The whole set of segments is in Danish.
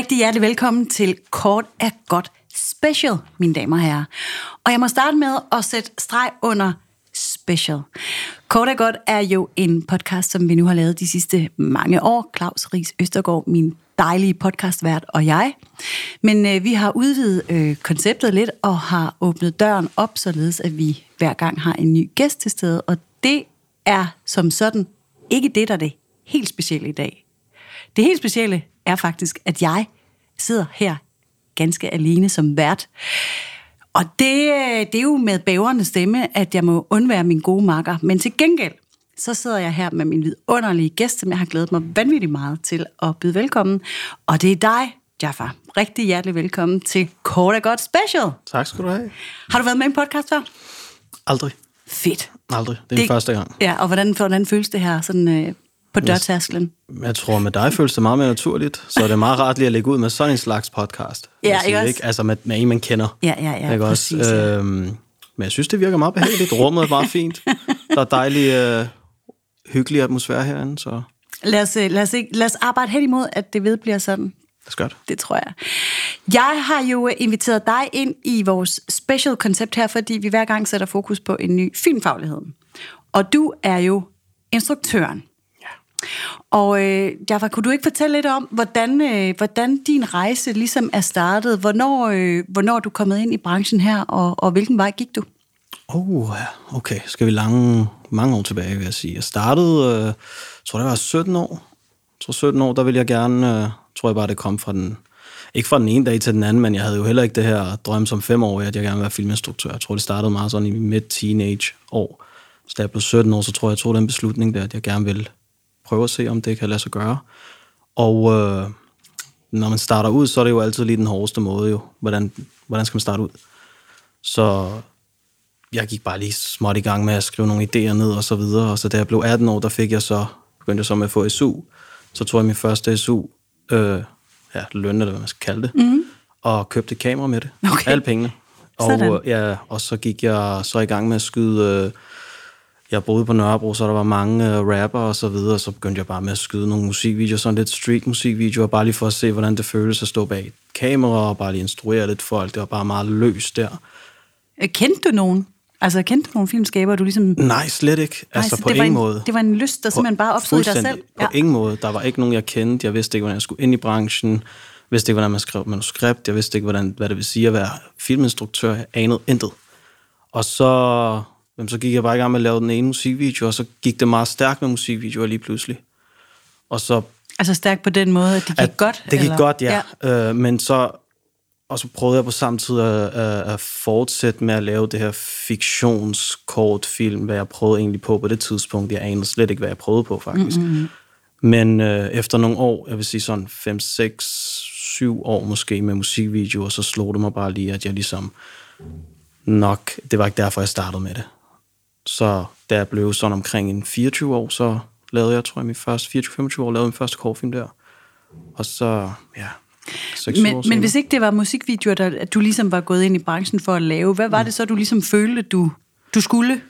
Rigtig hjertelig velkommen til Kort er godt special, mine damer og herrer. Og jeg må starte med at sætte streg under special. Kort er godt er jo en podcast, som vi nu har lavet de sidste mange år. Claus Ries Østergaard, min dejlige podcastvært og jeg. Men øh, vi har udvidet øh, konceptet lidt og har åbnet døren op, således at vi hver gang har en ny gæst til stede. Og det er som sådan ikke det, der er det helt specielle i dag. Det helt specielle er faktisk, at jeg sidder her ganske alene som vært. Og det, det er jo med bæverne stemme, at jeg må undvære min gode makker. Men til gengæld, så sidder jeg her med min vidunderlige gæst, som jeg har glædet mig vanvittigt meget til at byde velkommen. Og det er dig, Jaffa. Rigtig hjertelig velkommen til Kort og Godt Special. Tak skal du have. Har du været med i en podcast før? Aldrig. Fedt. Aldrig. Det er det, min første gang. Ja, og hvordan, hvordan føles det her sådan, øh, på dørtærsklen? Jeg tror, med dig føles det meget mere naturligt, så det er meget rart lige at lægge ud med sådan en slags podcast. Ja, sige, ikke også? ikke? Altså med, med en, man kender. Ja, ja, ja, ikke præcis. Også? Ja. Øhm, men jeg synes, det virker meget behageligt. Rummet er bare fint. Der er dejlig, øh, hyggelig atmosfære herinde, så Lad os, øh, lad, os, ikke, lad os arbejde hen imod, at det vedbliver sådan. det er godt. Det tror jeg. Jeg har jo inviteret dig ind i vores special koncept her, fordi vi hver gang sætter fokus på en ny filmfaglighed. Og du er jo instruktøren. Og øh, Jaffa, kunne du ikke fortælle lidt om, hvordan, øh, hvordan din rejse ligesom er startet? Hvornår, øh, hvornår er du kommet ind i branchen her, og, og hvilken vej gik du? Oh, okay. Skal vi lange, mange år tilbage, vil jeg sige. Jeg startede, øh, jeg tror det var 17 år. Jeg tror 17 år, der ville jeg gerne, øh, tror jeg bare, det kom fra den, ikke fra den ene dag til den anden, men jeg havde jo heller ikke det her drøm som fem år, at jeg gerne ville være filminstruktør. Jeg tror, det startede meget sådan i midt teenage år. Så da jeg blev 17 år, så tror jeg, jeg tog den beslutning der, at jeg gerne ville prøve at se, om det kan lade sig gøre. Og øh, når man starter ud, så er det jo altid lige den hårdeste måde jo. Hvordan, hvordan skal man starte ud? Så jeg gik bare lige småt i gang med at skrive nogle idéer ned og så videre. Og så da jeg blev 18 år, der fik jeg så, begyndte jeg så med at få SU. Så tog jeg min første SU, øh, ja, løn eller hvad man skal kalde det, mm. og købte et kamera med det. Okay. Alle pengene. Sådan. Og, øh, ja, og så gik jeg så i gang med at skyde... Øh, jeg boede på Nørrebro, så der var mange øh, rapper og så videre, så begyndte jeg bare med at skyde nogle musikvideoer, sådan lidt street musikvideoer, bare lige for at se, hvordan det føles at stå bag et kamera, og bare lige instruere lidt folk. Det var bare meget løst der. Øh, Kendte du nogen? Altså, kendte du nogle filmskaber, du ligesom... Nej, slet ikke. Altså så på det ingen en, måde. Det var en lyst, der simpelthen bare opstod i dig selv? Fuldstændig. På ingen måde. Der var ikke nogen, jeg kendte. Jeg vidste ikke, hvordan jeg skulle ind i branchen. Jeg vidste ikke, hvordan man skrev manuskript. Jeg vidste ikke, hvordan, hvad det vil sige at være filminstruktør. Jeg anede intet. Og så, jamen, så gik jeg bare i gang med at lave den ene musikvideo, og så gik det meget stærkt med musikvideoer lige pludselig. Og så Altså stærkt på den måde, at det gik at godt? Det gik eller? godt, ja. ja. Øh, men så, og så prøvede jeg på samme tid at, at, at fortsætte med at lave det her fiktionskortfilm, hvad jeg prøvede egentlig på på det tidspunkt. Jeg anede slet ikke, hvad jeg prøvede på, faktisk. Mm-hmm. Men øh, efter nogle år, jeg vil sige sådan 5, 6, 7 år måske med musikvideoer, så slog det mig bare lige, at jeg ligesom nok, det var ikke derfor, jeg startede med det. Så da jeg blev sådan omkring en 24 år, så lavede jeg, tror jeg, min første 24-25 år, lavede min første kortfilm der. Og så, ja, 6 år Men, men hvis ikke det var musikvideoer, der, at du ligesom var gået ind i branchen for at lave, hvad Mm. var det så, du ligesom følte, du, du skulle?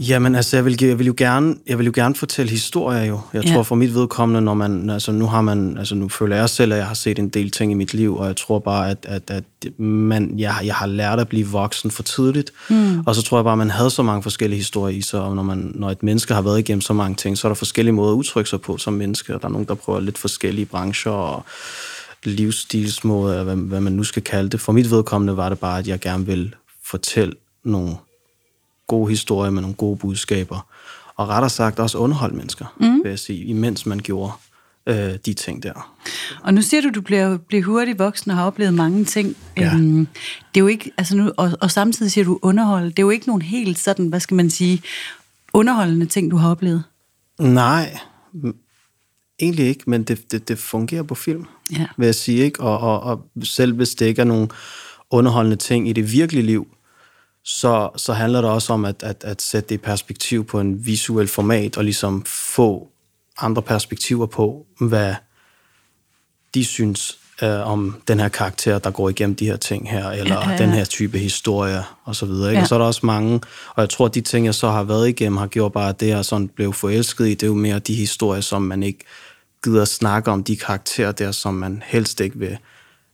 Jamen, altså, jeg vil, jeg vil, jo gerne, jeg vil jo gerne fortælle historier jo. Jeg Ja. tror for mit vedkommende, når man, altså nu har man, altså nu føler jeg selv, at jeg har set en del ting i mit liv, og jeg tror bare, at, at, at man, jeg, jeg har lært at blive voksen for tidligt. Mm. Og så tror jeg bare, at man havde så mange forskellige historier i sig, og når, man, når et menneske har været igennem så mange ting, så er der forskellige måder at udtrykke sig på som menneske, og der er nogen, der prøver lidt forskellige brancher, og livsstilsmåder, hvad, hvad man nu skal kalde det. For mit vedkommende var det bare, at jeg gerne vil fortælle nogle gode historier med nogle gode budskaber. Og rettere sagt også underholde mennesker, mm. vil jeg sige, imens man gjorde øh, de ting der. Og nu siger du, du bliver, bliver hurtigt voksen og har oplevet mange ting. Ja. Øhm, det er jo ikke, altså nu, og, og samtidig siger du underhold. Det er jo ikke nogen helt sådan, hvad skal man sige, underholdende ting, du har oplevet. Nej, egentlig ikke, men det, det, det fungerer på film, Ja. vil jeg sige. Ikke? Og, og, og selv hvis det ikke er nogle underholdende ting i det virkelige liv, så, så handler det også om at, at, at sætte det i perspektiv på en visuel format, og ligesom få andre perspektiver på, hvad de synes øh, om den her karakter, der går igennem de her ting her, eller Ja, ja, ja, den her type historie, og så videre. Ikke? Ja. Og så er der også mange, og jeg tror, at de ting, jeg så har været igennem, har gjort bare, at det, jeg sådan blev forelsket i, det er jo mere de historier, som man ikke gider snakke om de karakterer der, som man helst ikke vil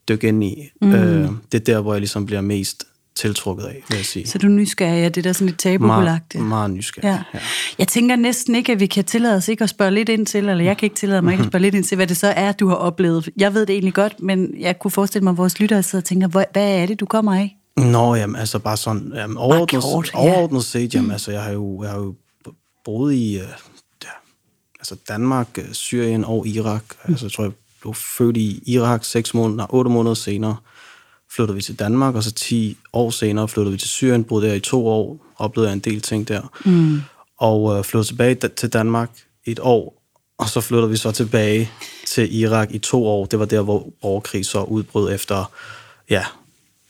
dykke ind i. Mm. Øh, det er der, hvor jeg ligesom bliver mest tiltrukket af, vil jeg sige. Så du er nysgerrig, ja, det er der sådan lidt tabubelagt. Meget, meget nysgerrig, ja. ja. Jeg tænker næsten ikke, at vi kan tillade os ikke at spørge lidt ind til, eller jeg kan ikke tillade mig ikke at spørge lidt ind til, hvad det så er, du har oplevet. Jeg ved det egentlig godt, men jeg kunne forestille mig, at vores lyttere sidder og tænker, hvad er det, du kommer af? Nå, jamen, altså bare sådan, jamen, overordnet, bare kort, ja. overordnet set, jamen, altså, jeg har jo, jeg har jo boet i, uh, ja, altså Danmark, øh, Syrien og Irak. Mm. Altså, jeg tror, jeg blev født i Irak 6 måneder, 8 måneder senere flyttede vi til Danmark, og så 10 år senere flyttede vi til Syrien, boede der i to år, oplevede jeg en del ting der. Mm. Og øh, flyttede tilbage til Danmark et år, og så flyttede vi så tilbage til Irak i to år. Det var der, hvor borgerkrig så udbrød efter, ja,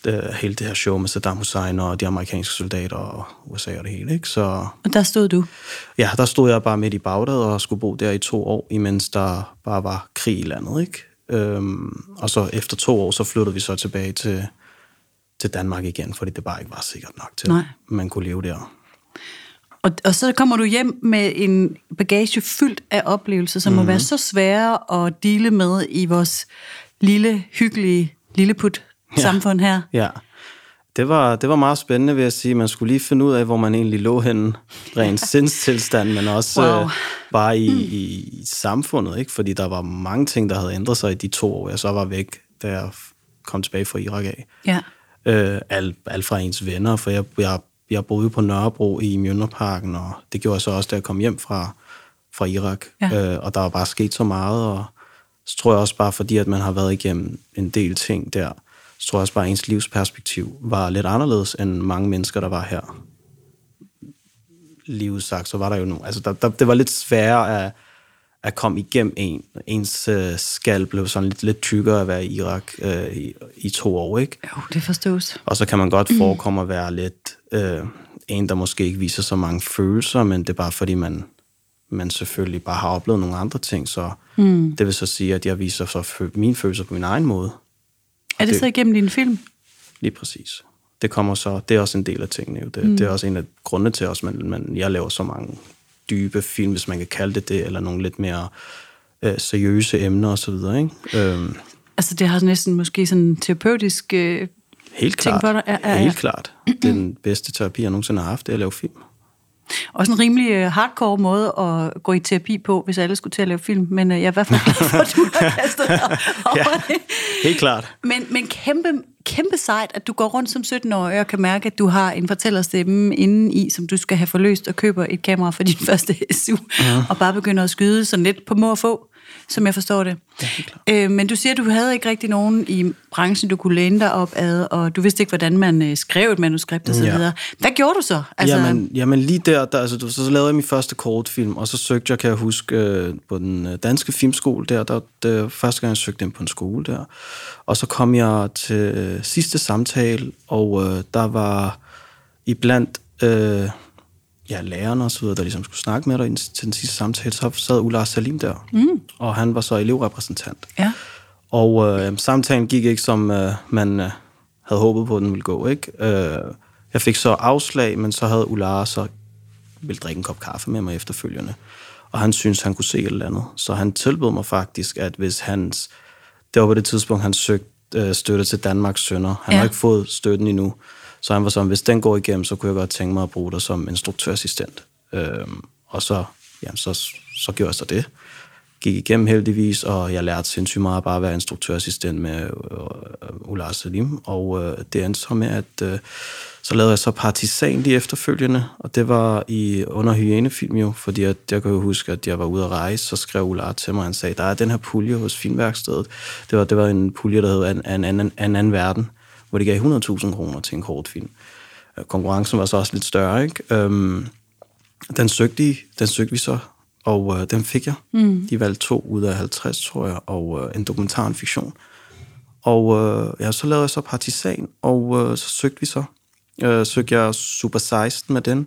det, hele det her show med Saddam Hussein og de amerikanske soldater og USA og det hele. Ikke? Så, og der stod du? Ja, der stod jeg bare midt i Bagdad og skulle bo der i to år, imens der bare var krig i landet. Ikke? Øhm, og så efter to år, så flyttede vi så tilbage til, til Danmark igen, fordi det bare ikke var sikkert nok til, Nej. at man kunne leve der. Og, og så kommer du hjem med en bagage fyldt af oplevelser, som mm-hmm. må mhm. være så svære at dele med i vores lille, hyggelige lilleput-samfund her. Ja, det var, det var meget spændende, vil jeg sige. Man skulle lige finde ud af, hvor man egentlig lå henne, rent sindstilstand, men også wow. øh, bare i, i, i samfundet, ikke? fordi der var mange ting, der havde ændret sig i de to år, jeg så var væk, da jeg kom tilbage fra Irak af. Ja. Øh, alt, alt fra ens venner, for jeg, jeg, jeg boede på Nørrebro i Mjølnerparken, og det gjorde jeg så også, da jeg kom hjem fra, fra Irak. Ja. Øh, og der var bare sket så meget, og så tror jeg også bare, fordi at man har været igennem en del ting der, så tror jeg også bare, at ens livsperspektiv var lidt anderledes end mange mennesker, der var her. Livet sagt, så var der jo nogle... Altså, der, der, det var lidt sværere at, at komme igennem en. Ens øh, skal blev sådan lidt, lidt tykkere at være i Irak øh, i, i to år, ikke? Jo, det forstås. Og så kan man godt forekomme at være lidt øh, en, der måske ikke viser så mange følelser, men det er bare fordi, man, man selvfølgelig bare har oplevet nogle andre ting, så mm. det vil så sige, at jeg viser så mine følelser på min egen måde. Er det, det så igennem din film? Lige præcis. Det kommer så, det er også en del af tingene. Jo. Det, mm. det er også en af grundene til os, men, men jeg laver så mange dybe film, hvis man kan kalde det det, eller nogle lidt mere øh, seriøse emner osv. Ikke? Øhm. Altså det har næsten måske sådan en terapeutisk øh, Helt klart. På dig. Ja, ja, ja. Helt klart. Den bedste terapi, jeg nogensinde har haft, det er at lave film. Også en rimelig øh, hardcore måde at gå i terapi på, hvis alle skulle til at lave film. Men øh, jeg er i hvert fald glad for, at du har kastet dig over ja, det. Helt klart. Men, men kæmpe, kæmpe sejt, at du går rundt som 17-årig og kan mærke, at du har en fortællerstemme inden i, som du skal have forløst og køber et kamera for din første SU, ja. og bare begynder at skyde sådan lidt på må og få som jeg forstår det. Ja, øh, men du siger, at du havde ikke rigtig nogen i branchen, du kunne læne dig op ad, og du vidste ikke, hvordan man øh, skrev et manuskript osv. Ja. Hvad gjorde du så? Altså... Jamen, jamen lige der, der altså, så, så lavede jeg min første kortfilm, og så søgte jeg, kan jeg huske, øh, på den øh, danske filmskole der, der, der første gang jeg søgte ind på en skole der. Og så kom jeg til øh, sidste samtale, og øh, der var iblandt... Øh, ja, læreren og så videre, der ligesom skulle snakke med dig til den sidste samtale, så sad Ulla Salim der, mm. og han var så elevrepræsentant. Ja. Og øh, samtalen gik ikke, som øh, man øh, havde håbet på, at den ville gå. Ikke? Øh, jeg fik så afslag, men så havde Ulla så ville drikke en kop kaffe med mig efterfølgende. Og han syntes, han kunne se et eller andet. Så han tilbød mig faktisk, at hvis hans... Det var på det tidspunkt, han søgte øh, støtte til Danmarks Sønder. Han ja. har ikke fået støtten endnu. Så han var sådan, hvis den går igennem, så kunne jeg godt tænke mig at bruge dig som instruktørassistent. Øhm, og så, jamen, så, så gjorde jeg så det. Gik igennem heldigvis, og jeg lærte sindssygt meget bare at være instruktørassistent med øh, Ulla Salim. Og øh, det endte så med, at øh, så lavede jeg så Partisan lige efterfølgende, og det var i under hyænefilm jo, fordi at, jeg kan jo huske, at jeg var ude at rejse, så skrev Ular til mig, han sagde, der er den her pulje hos Filmværkstedet. Det var, det var en pulje, der hed An, An, An, An, An Anden Verden, hvor de gav 100.000 kroner til en kortfilm. Øh, konkurrencen var så også lidt større, ikke? Øhm, den, søgte den søgte vi så, og øh, den fik jeg. Mm. De valgte to ud af 50, tror jeg, og øh, en dokumentar, en fiktion. Og øh, ja, så lavede jeg så Partisan, og øh, så søgte vi så. Øh, søgte jeg Super 16 med den,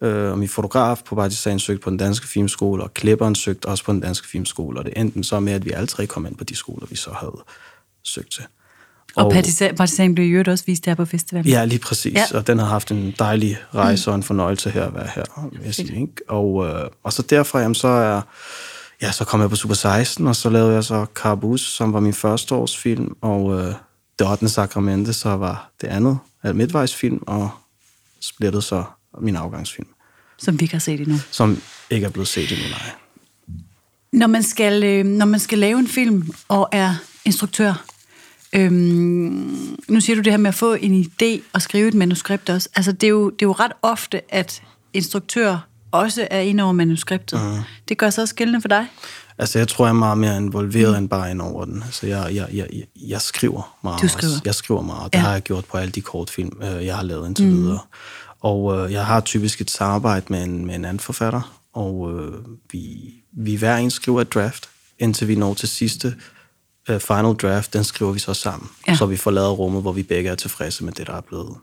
øh, og min fotograf på Partisan søgte på den danske filmskole, og klipperen søgte også på den danske filmskole, og det endte så med, at vi alle tre kom ind på de skoler, vi så havde søgt til. Og, og partisan, partisan blev jo også vist her på festivalen. Ja, lige præcis. Ja. Og den har haft en dejlig rejse mm. og en fornøjelse her at være her, jeg sige. Ikke? Og, øh, og så derfra, jamen, så er, ja, så kom jeg på Super 16, og så lavede jeg så Carbus, som var min første års film, og øh, Det 8. Sakramente, så var det andet af midtvejsfilm, og splittet så min afgangsfilm. Som vi ikke har set endnu. Som ikke er blevet set endnu, nej. Når man skal, øh, når man skal lave en film og er instruktør, øhm, nu siger du det her med at få en idé og skrive et manuskript også. Altså, det er jo, det er jo ret ofte, at instruktør også er inde over manuskriptet. Mm. Det gør sig også gældende for dig? Altså, jeg tror, jeg er meget mere involveret mm. end bare ind over den. Altså, jeg, jeg, jeg, jeg skriver meget. Du skriver? Også. Jeg skriver meget. Det ja. har jeg gjort på alle de kortfilm, øh, jeg har lavet indtil mm. videre. Og øh, jeg har typisk et samarbejde med en, med en anden forfatter, og øh, vi, vi hver en skriver et draft, indtil vi når til sidste uh, final draft, den skriver vi så sammen. Ja. Så vi får lavet rummet, hvor vi begge er tilfredse med det, der er blevet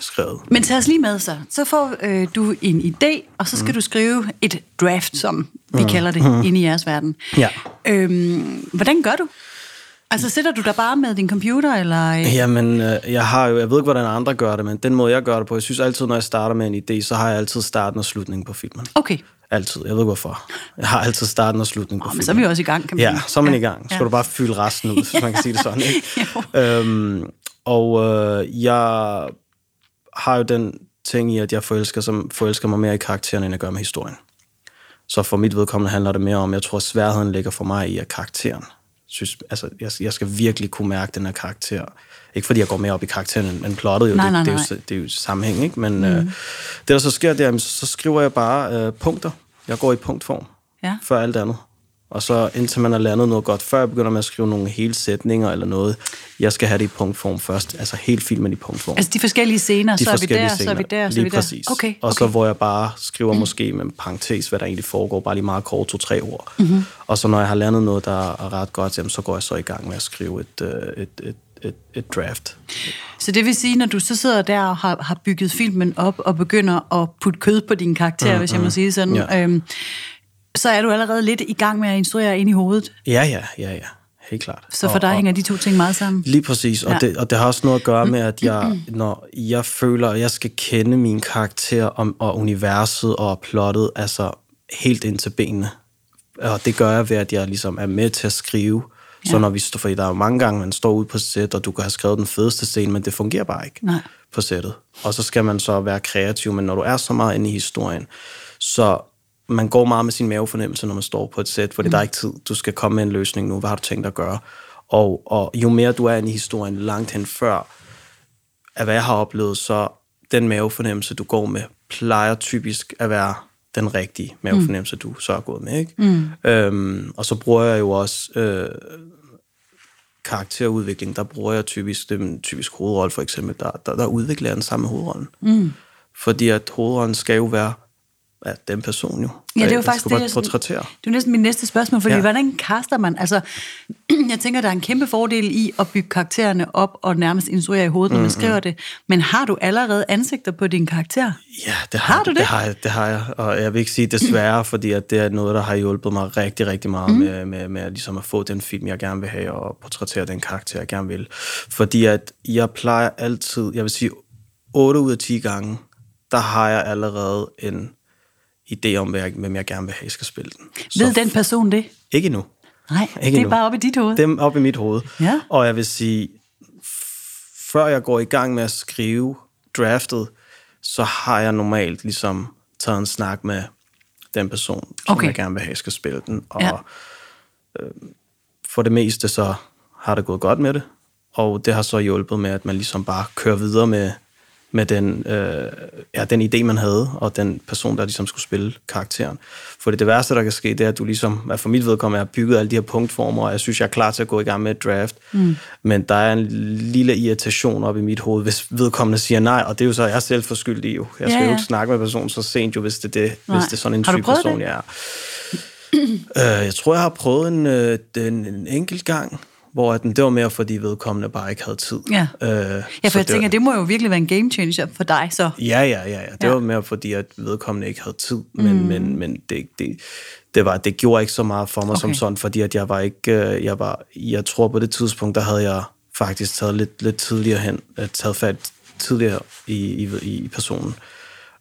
skrevet. Men tag os lige med så. Så får øh, du en idé, og så skal mm. du skrive et draft, som vi mm. kalder det, mm. inde i jeres verden. Ja. Øhm, hvordan gør du? Altså, sætter du der bare med din computer, eller? Jamen, øh, jeg har jo, jeg ved ikke, hvordan andre gør det, men den måde, jeg gør det på, jeg synes altid, når jeg starter med en idé, så har jeg altid starten og slutningen på filmen. Okay. Altid. Jeg ved hvorfor. Jeg har altid starten og slutningen på oh, filmen. så er vi også i gang, kan man Ja, så er man ja. i gang. Så skal ja. du bare fylde resten ud, hvis man kan sige det sådan, ikke? øhm, og øh, jeg har jo den ting i, at jeg forelsker, som, forelsker mig mere i karakteren, end jeg gør med historien. Så for mit vedkommende handler det mere om, jeg tror, at sværheden ligger for mig i, at karakteren synes, altså, jeg, jeg skal virkelig kunne mærke den her karakter. Ikke fordi jeg går mere op i karakteren, men plottet jo, nej, det, nej, det, nej. er jo, det er jo sammenhæng, ikke? Men mm. øh, det, der så sker, det er, så skriver jeg bare øh, punkter. Jeg går i punktform, ja. før alt andet. Og så indtil man har landet noget godt, før jeg begynder med at skrive nogle hele sætninger eller noget, jeg skal have det i punktform først. Altså helt filmen i punktform. Altså de forskellige scener, de så er vi der, scener. så er vi der, så er vi der. præcis. Okay, okay. Og så hvor jeg bare skriver måske med en parentes, hvad der egentlig foregår, bare lige meget kort, to-tre ord. Mm-hmm. Og så når jeg har landet noget, der er ret godt, jamen, så går jeg så i gang med at skrive et, øh, et, et, et, et draft. Så det vil sige, når du så sidder der og har, har bygget filmen op og begynder at putte kød på din karakter, mm, hvis jeg må sige sådan, ja. øhm, så er du allerede lidt i gang med at instruere ind i hovedet. Ja, ja, ja, ja. Helt klart. Så for og, dig og, hænger de to ting meget sammen? Lige præcis, og, ja. det, og det har også noget at gøre med, at jeg, når jeg føler, at jeg skal kende min karakter om, og universet og plottet, altså helt ind til benene. Og det gør jeg ved, at jeg ligesom er med til at skrive. Ja. Så når vi står, fordi der er mange gange, man står ude på sæt, og du kan have skrevet den fedeste scene, men det fungerer bare ikke Nej. på sættet. Og så skal man så være kreativ, men når du er så meget inde i historien, så man går meget med sin mavefornemmelse, når man står på et sæt, fordi mm. der er ikke tid. Du skal komme med en løsning nu. Hvad har du tænkt at gøre? Og, og jo mere du er inde i historien langt hen før, af hvad jeg har oplevet, så den mavefornemmelse, du går med, plejer typisk at være den rigtige mavefornemmelse, mm. du så er gået med. Ikke? Mm. Øhm, og så bruger jeg jo også øh, karakterudvikling. Der bruger jeg typisk den typisk hovedrolle, for eksempel. Der, der, der udvikler jeg den samme hovedrollen. Mm. Fordi at hovedrollen skal jo være ja, den person jo. Ja, det er jo faktisk det, jeg, portrættere. det er næsten min næste spørgsmål, fordi ja. hvordan kaster man? Altså, jeg tænker, der er en kæmpe fordel i at bygge karaktererne op og nærmest instruere i hovedet, når man Mm-hmm. skriver det. Men har du allerede ansigter på din karakter? Ja, det har, Har du det? det har, jeg, det har jeg, og jeg vil ikke sige desværre, fordi at det er noget, der har hjulpet mig rigtig, rigtig meget mm. med, med, med ligesom at få den film, jeg gerne vil have, og portrættere den karakter, jeg gerne vil. Fordi at jeg plejer altid, jeg vil sige 8 ud af 10 gange, der har jeg allerede en idé om, hvem jeg gerne vil have, skal spille den. Ved den person det? Ikke endnu. Nej, Ikke det er endnu. bare op i dit hoved. Dem op i mit hoved. Ja. Og jeg vil sige, før jeg går i gang med at skrive draftet, så har jeg normalt ligesom taget en snak med den person, som Okay. jeg gerne vil have, skal spille den. Og Ja. øh, for det meste så har det gået godt med det, og det har så hjulpet med, at man ligesom bare kører videre med, med den, øh, ja, den idé, man havde, og den person, der ligesom skulle spille karakteren. For det værste, der kan ske, det er, at du ligesom, at for mit vedkommende, er bygget alle de her punktformer, og jeg synes, jeg er klar til at gå i gang med et draft. Mm. Men der er en lille irritation op i mit hoved, hvis vedkommende siger nej, og det er jo så, jeg er selv for skyldig i jo. Jeg skal Ja, ja, jo ikke snakke med personen så sent, jo, hvis det, er det, Nej. hvis det er sådan en Har type person, det? jeg er. øh, jeg tror, jeg har prøvet en, øh, den, en enkelt gang, hvor at den, det var mere, fordi vedkommende bare ikke havde tid. Ja. Øh, Ja, for jeg tænker, var, det må jo virkelig være en game changer for dig, så. Ja, ja, ja, ja. Det Ja. ja. var mere fordi, at vedkommende ikke havde tid, men, mm. men, men det, det, det, var, det gjorde ikke så meget for mig okay. som sådan, fordi at jeg var ikke, øh, jeg var, jeg tror på det tidspunkt, der havde jeg faktisk taget lidt, lidt tidligere hen, øh, taget fat tidligere i, i, i personen.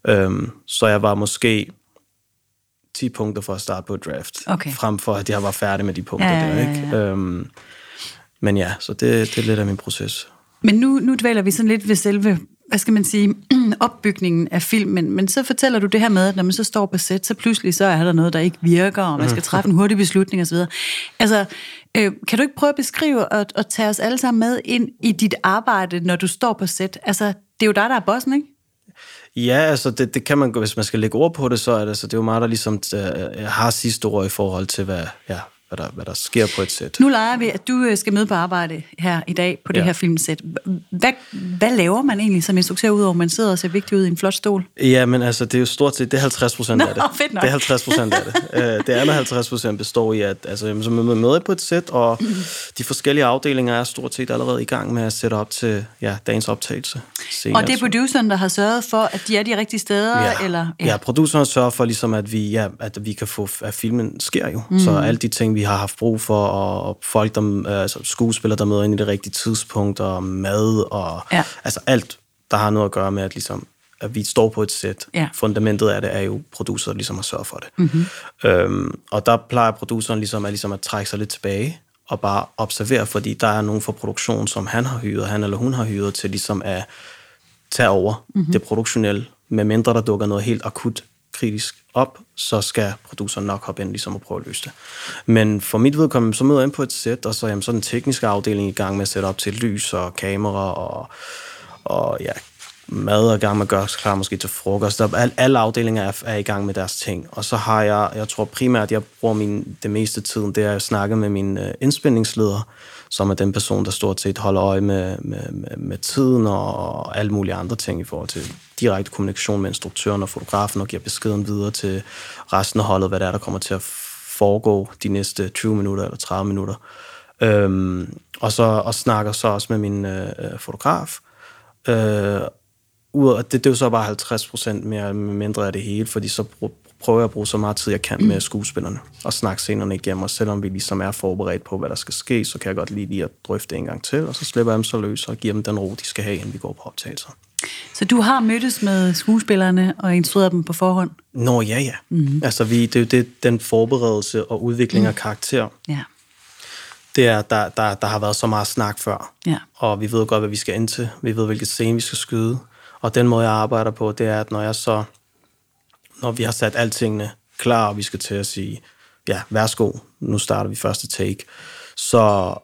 Øhm, så jeg var måske 10 punkter for at starte på et draft, Okay. frem for at jeg var færdig med de punkter Ja, ja, der. ja, Ikke? ja. Øhm, men ja, så det, det er lidt af min proces. Men nu, nu dvæler vi sådan lidt ved selve, hvad skal man sige, opbygningen af filmen. Men så fortæller du det her med, at når man så står på sæt, så pludselig så er der noget, der ikke virker, og man skal træffe en hurtig beslutning osv. Altså, øh, kan du ikke prøve at beskrive og, og tage os alle sammen med ind i dit arbejde, når du står på sæt? Altså, det er jo dig, der er bossen, ikke? Ja, altså det, det kan man, hvis man skal lægge ord på det, så er det, altså, det er jo mig, der ligesom øh, har sidste ord i forhold til, hvad, ja, hvad, der, hvad der sker på et sæt. Nu leger vi, at du øh, skal møde på arbejde her i dag på det Ja. her filmsæt. Hvad, hvad laver man egentlig som instruktør, udover at man sidder og ser vigtig ud i en flot stol? Ja, men altså, det er jo stort set, det er 50 procent af det. fedt nok. Det er 50 procent af det. Øh, det andet 50 procent består i, at altså, jamen, så man er med på et sæt, og de forskellige afdelinger er stort set allerede i gang med at sætte op til ja, dagens optagelse. Senere, Og det er produceren, der har sørget for, at de er de rigtige steder? Ja, Eller, ja. ja produceren sørger for, ligesom, at, vi, ja, at vi kan få, at filmen sker jo. Mm. Så alle de ting, vi har haft brug for, og, folk, der, altså skuespillere, der møder ind i det rigtige tidspunkt, og mad, og Ja. altså alt, der har noget at gøre med, at, ligesom, at vi står på et sæt. Ja. Fundamentet af det er jo producer, der ligesom har sørget for det. Mm-hmm. Øhm, og der plejer produceren ligesom at, ligesom at trække sig lidt tilbage, og bare observere, fordi der er nogen fra produktion, som han har hyret, han eller hun har hyret til ligesom at tage over mm-hmm. det produktionelle. Med mindre der dukker noget helt akut kritisk op, så skal produceren nok hoppe ind ligesom og prøve at løse det. Men for mit vedkommende, så møder jeg ind på et sæt, og så, jamen, så er den tekniske afdeling i gang med at sætte op til lys og kamera og, og ja, mad er i gang med at gøre klar måske til frokost. Der, alle, alle afdelinger er, er i gang med deres ting. Og så har jeg, jeg tror primært, jeg bruger min, det meste tiden, det er at snakke med min øh, indspændingsleder, som er den person, der stort set holder øje med, med, med, med tiden og alle mulige andre ting i forhold til direkte kommunikation med instruktøren og fotografen og giver beskeden videre til resten af holdet, hvad der er, der kommer til at foregå de næste 20 minutter eller 30 minutter. Øhm, og så og snakker så også med min øh, øh fotograf. Øh, ud af, det, det er jo så bare 50 procent mere mindre af det hele, fordi så prøver jeg at bruge så meget tid, jeg kan med skuespillerne, og snakke scenerne igennem, og selvom vi ligesom er forberedt på, hvad der skal ske, så kan jeg godt lige lige at drøfte en gang til, og så slipper jeg dem så løs og giver dem den ro, de skal have, inden vi går på optagelser. Så du har mødtes med skuespillerne og instrueret dem på forhånd? Nå, ja, ja. Mm-hmm. Altså, vi, det er jo det, den forberedelse og udvikling af karakter, Ja. det er, der, der, der har været så meget snak før. Ja. Og vi ved godt, hvad vi skal ind til. Vi ved, hvilket scene vi skal skyde. Og den måde, jeg arbejder på, det er, at når jeg så... Når vi har sat altingene klar, og vi skal til at sige, ja, værsgo, nu starter vi første take. Så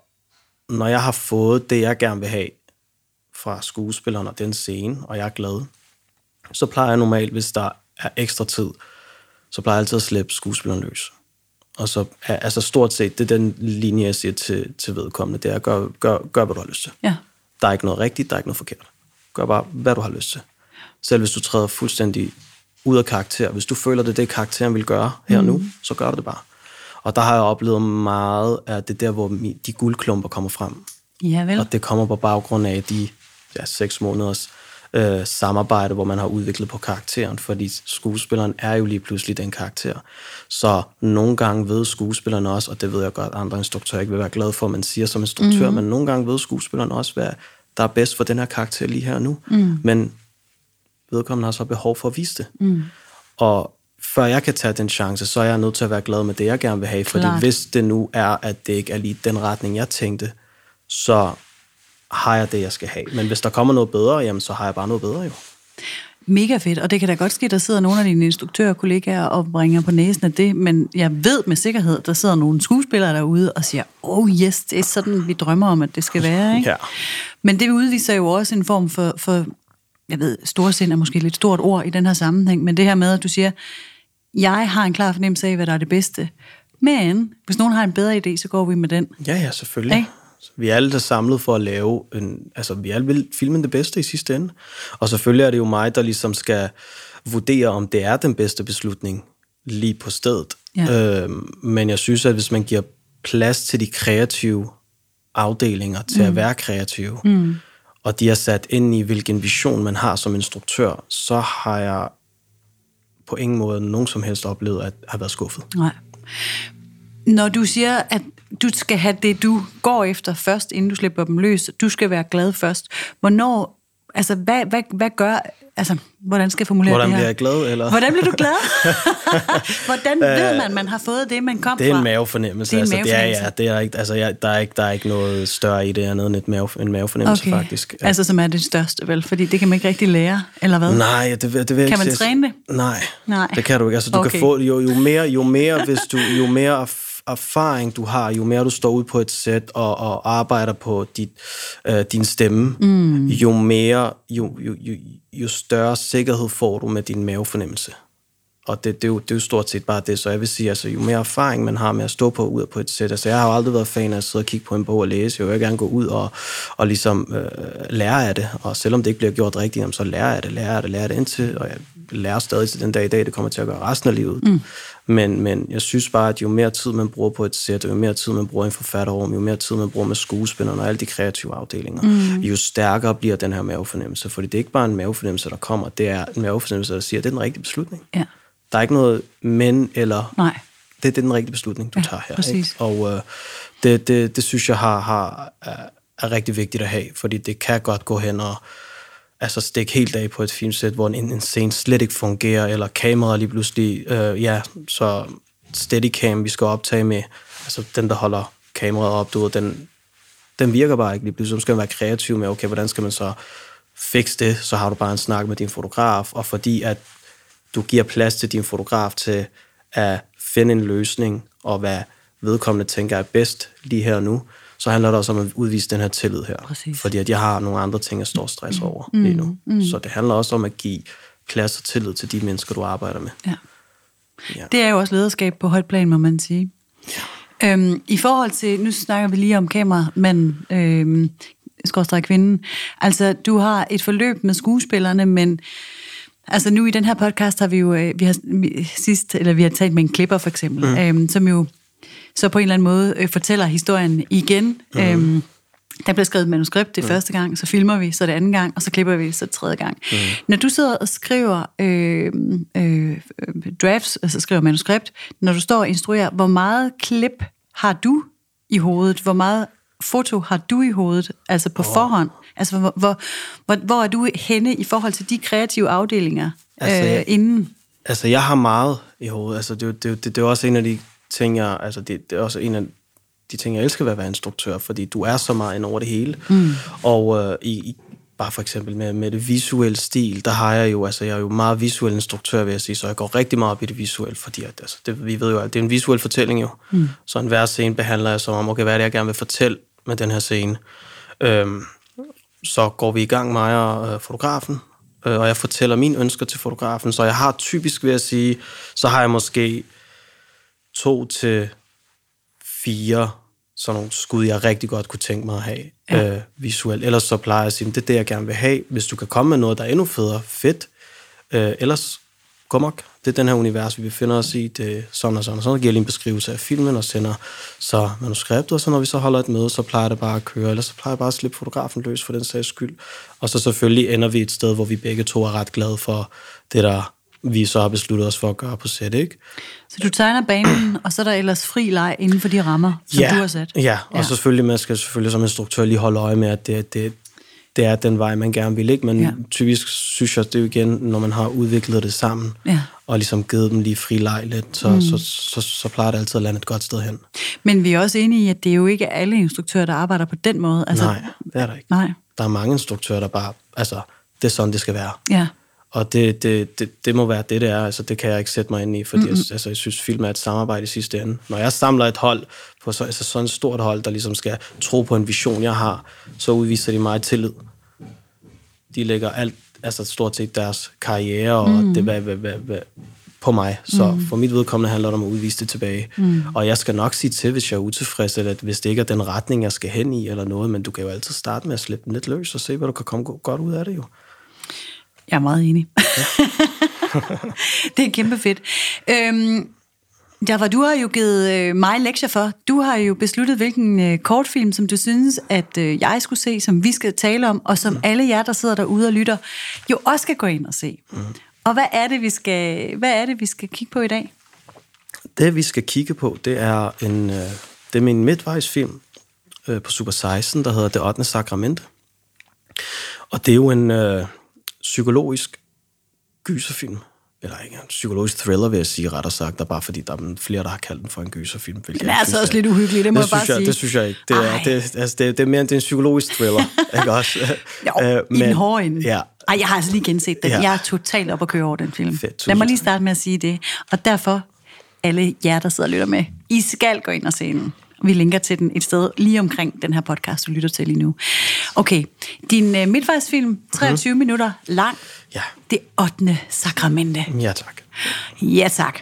når jeg har fået det, jeg gerne vil have fra skuespilleren og den scene, og jeg er glad, så plejer jeg normalt, hvis der er ekstra tid, så plejer jeg altid at slippe skuespilleren løs. Og så altså stort set, det er den linje, jeg siger til, til vedkommende, det er, gør, gør, gør, hvad du har lyst til. Ja. Der er ikke noget rigtigt, der er ikke noget forkert. Gør bare, hvad du har lyst til. Selv hvis du træder fuldstændig ud af karakter. Hvis du føler, det er det, karakteren vil gøre her mm. nu, så gør du det bare. Og der har jeg oplevet meget af det der, hvor de guldklumper kommer frem. Ja, vel. Og det kommer på baggrund af de ja, seks måneders øh, samarbejde, hvor man har udviklet på karakteren, fordi skuespilleren er jo lige pludselig den karakter. Så nogle gange ved skuespilleren også, og det ved jeg godt, at andre instruktører ikke vil være glade for, at man siger som instruktør, mm. men nogle gange ved skuespilleren også, hvad der er bedst for den her karakter lige her og nu. Mm. Men vedkommende har så behov for at vise det. Mm. Og før jeg kan tage den chance, så er jeg nødt til at være glad med det, jeg gerne vil have. Fordi Klart. hvis det nu er, at det ikke er lige den retning, jeg tænkte, så har jeg det, jeg skal have. Men hvis der kommer noget bedre, jamen, så har jeg bare noget bedre jo. Mega fedt, og det kan da godt ske, der sidder nogle af dine instruktører og kollegaer og bringer på næsen af det, men jeg ved med sikkerhed, der sidder nogle skuespillere derude og siger, oh yes, det er sådan, vi drømmer om, at det skal være. Ikke? Ja. Men det udviser jo også en form for, for jeg ved, storsind er måske et lidt stort ord i den her sammenhæng, men det her med, at du siger, jeg har en klar fornemmelse af, hvad der er det bedste, men hvis nogen har en bedre idé, så går vi med den. Ja, ja, selvfølgelig. Så Vi er alle der samlet for at lave en... Altså, vi alle vil filmen det bedste i sidste ende. Og selvfølgelig er det jo mig, der ligesom skal vurdere, om det er den bedste beslutning lige på stedet. Ja. Øhm, men jeg synes, at hvis man giver plads til de kreative afdelinger til mm. at være kreative, mm og de er sat ind i, hvilken vision man har som instruktør, så har jeg på ingen måde nogen som helst oplevet at have været skuffet. Nej. Når du siger, at du skal have det, du går efter først, inden du slipper dem løs, du skal være glad først. Hvornår, altså hvad, hvad, hvad gør altså, hvordan skal jeg formulere Hvordan det her? bliver jeg glad? Eller? Hvordan bliver du glad? hvordan ved man, man har fået det, man kom Det er fra? en mavefornemmelse. Det er en altså, Det er, mavefornemmelse. ja, det er ikke, altså, jeg, der, er ikke, der er ikke noget større i det andet end et mave, en mavefornemmelse, Okay. faktisk. Ja. Altså, som er det største, vel? Fordi det kan man ikke rigtig lære, eller hvad? Nej, det, det vil jeg Kan man træne det? Nej, Nej. det kan du ikke. Altså, du Okay. kan få, jo, jo, mere, jo mere, hvis du, jo mere erfaring du har, jo mere du står ud på et sæt og, og arbejder på dit, øh, din stemme, mm. jo mere, jo, jo, jo, jo større sikkerhed får du med din mavefornemmelse. Og det, det, er jo, det er jo stort set bare det, så jeg vil sige, altså, jo mere erfaring man har med at stå på ud på et sæt, altså jeg har jo aldrig været fan af at sidde og kigge på en bog og læse, jeg vil gerne gå ud og, og ligesom øh, lære af det, og selvom det ikke bliver gjort rigtigt, jamen, så lærer jeg det, lærer jeg det, lærer jeg det indtil, og jeg lærer stadig til den dag i dag, det kommer til at gøre resten af livet. Mm. Men, men jeg synes bare, at jo mere tid man bruger på et sæt, jo mere tid man bruger i en forfatterrum, jo mere tid man bruger med skuespillerne og alle de kreative afdelinger, mm. jo stærkere bliver den her mavefornemmelse, fordi det er ikke bare en mavefornemmelse, der kommer, det er en mavefornemmelse, der siger, at det er den rigtige beslutning. Ja. Der er ikke noget men eller... Nej. Det, det er den rigtige beslutning, du Ja, tager her. præcis. Ikke? Og øh, det, det, det synes jeg har, har, er, er rigtig vigtigt at have, fordi det kan godt gå hen og altså stikke helt af på et filmsæt, hvor en, en scene slet ikke fungerer, eller kameraet lige pludselig, øh, ja, så steadicam, vi skal optage med, altså den, der holder kameraet op, du ved, den, den virker bare ikke lige pludselig. Så skal man være kreativ med, okay, hvordan skal man så fikse det? Så har du bare en snak med din fotograf, og fordi at du giver plads til din fotograf til at finde en løsning, og hvad vedkommende tænker er bedst lige her og nu, så handler det også om at udvise den her tillid her. Præcis. Fordi at jeg har nogle andre ting, jeg står stress over mm, lige nu. Mm. Så det handler også om at give plads og tillid til de mennesker, du arbejder med. Ja. Ja. Det er jo også lederskab på højt plan, må man sige. Øhm, I forhold til, nu snakker vi lige om kameramanden, øhm, skorstræk kvinden. Altså, du har et forløb med skuespillerne, men altså nu i den her podcast har vi jo, øh, vi har vi- sidst, eller vi har talt med en klipper for eksempel, mm. øhm, som jo så på en eller anden måde øh, fortæller historien igen. Mm. Øhm, der bliver skrevet et manuskript det mm. første gang, så filmer vi, så det anden gang, og så klipper vi så det tredje gang. Mm. Når du sidder og skriver øh, øh, drafts, altså skriver manuskript, når du står og instruerer, hvor meget klip har du i hovedet? Hvor meget foto har du i hovedet, altså på oh. forhånd? Altså, hvor, hvor, hvor, hvor er du henne i forhold til de kreative afdelinger Altså, øh, inden? Altså, jeg har meget i hovedet. Altså, det, det, det, det er også en af de ting, jeg... Altså, det, det er også en af de ting, jeg elsker ved at være instruktør, fordi du er så meget ind over det hele. Mm. Og øh, i, i, bare for eksempel med, med det visuelle stil, der har jeg jo, altså jeg er jo meget visuel instruktør, vil jeg sige, så jeg går rigtig meget op i det visuelle, fordi at, altså, det, vi ved jo, at det er en visuel fortælling jo. Mm. Så en hver scene behandler jeg som om, okay, hvad er det, jeg gerne vil fortælle med den her scene? Øhm, så går vi i gang, mig og øh, fotografen, øh, og jeg fortæller mine ønsker til fotografen, så jeg har typisk, vil jeg sige, så har jeg måske to til fire sådan nogle skud, jeg rigtig godt kunne tænke mig at have ja. øh, visuelt. Ellers så plejer jeg at sige, det er det, jeg gerne vil have. Hvis du kan komme med noget, der er endnu federe, fedt. Øh, ellers, kom nok. Det er den her univers, vi befinder os i. Det sådan og sådan og sådan. Så giver jeg lige en beskrivelse af filmen og sender så manuskriptet, og så når vi så holder et møde, så plejer det bare at køre. Ellers så plejer jeg bare at slippe fotografen løs for den sags skyld. Og så selvfølgelig ender vi et sted, hvor vi begge to er ret glade for det, der vi så har besluttet os for at gøre på sæt, ikke? Så du tegner banen, og så er der ellers fri leg inden for de rammer, som ja, du har sat? Ja, og Ja. selvfølgelig, man skal selvfølgelig som instruktør lige holde øje med, at det, det, det er den vej, man gerne vil, ikke? Men ja. typisk synes jeg, det er jo igen, når man har udviklet det sammen, Ja. og ligesom givet dem lige fri leg lidt, så, mm. så, så, så plejer det altid at lande et godt sted hen. Men vi er også enige i, at det er jo ikke alle instruktører, der arbejder på den måde. Altså, Nej, det er der ikke. Nej, Der er mange instruktører, der bare, altså, det er sådan, det skal være. ja. Og det, det, det, det må være det, det er. Altså, det kan jeg ikke sætte mig ind i, fordi mm-hmm. jeg, altså, jeg synes, film er et samarbejde i sidste ende. Når jeg samler et hold, på så, altså sådan et stort hold, der ligesom skal tro på en vision, jeg har, så udviser de mig tillid. De lægger alt, altså stort set deres karriere og mm. det, hvad, hvad, hvad, hvad, på mig. Så mm. for mit vedkommende handler det om at udvise det tilbage. Mm. Og jeg skal nok sige til, hvis jeg er utilfreds, eller at hvis det ikke er den retning, jeg skal hen i, eller noget, men du kan jo altid starte med at slippe den lidt løs, og se, hvad du kan komme go- godt ud af det jo. Jeg er meget enig. det er kæmpe fedt. Øhm, Jafar, du har jo givet øh, mig lektier for. Du har jo besluttet, hvilken øh, kortfilm, som du synes, at øh, jeg skulle se, som vi skal tale om, og som mm. alle jer, der sidder derude og lytter, jo også skal gå ind og se. Mm. Og hvad er, det, vi skal, hvad er det, vi skal kigge på i dag? Det, vi skal kigge på, det er, en, det er min midtvejsfilm på Super 16, der hedder Det 8. Sakrament. Og det er jo en psykologisk gyserfilm. Eller ikke en psykologisk thriller, vil jeg sige, rettere sagt. Der bare fordi, der er flere, der har kaldt den for en gyserfilm. Den er altså også lidt uhyggelig, det må det jeg bare jeg, sige. Det synes jeg ikke. Det er, det, altså, det, det er mere end det er en psykologisk thriller, ikke også? Jo, Øh, i den hårde ende. Ja, Ej, jeg har altså lige genset den. Ja. Jeg er totalt op at køre over den film. Fedt, Lad mig lige starte med at sige det. Og derfor, alle jer, der sidder og lytter med, I skal gå ind og se den. Vi linker til den et sted lige omkring den her podcast, du lytter til lige nu. Okay, din uh, midtvejsfilm, 23 mm. minutter lang. Ja. Det 8. sakramente. ja tak. Ja, tak.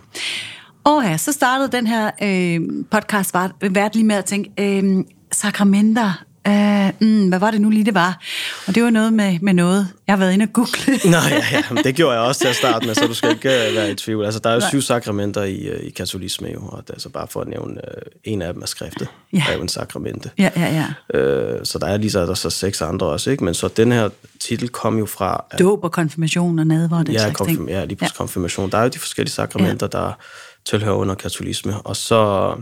Og ja, så startede den her øh, podcast vært lige med at tænke, øh, sakramenter, øh, mm, hvad var det nu lige, det var? Og det var noget med, med noget. Jeg har været inde og google. Nå, ja, ja, men det gjorde jeg også til at starte med, så du skal ikke uh, være i tvivl. Altså, der er jo Nej. syv sakramenter i, uh, i katolisme, jo, og det er altså bare for at nævne uh, en af dem er skriftet. Ja. er jo en sakramente. ja, ja, ja. Øh, så der er lige så, er der så seks andre også, ikke? Men så den her titel kom jo fra... at- Dåb og konfirmation og nadver og den ja, slags ting. konfirm, ja, lige på ja. konfirmation. Der er jo de forskellige sakramenter, ja. der tilhører under katolisme. Og så...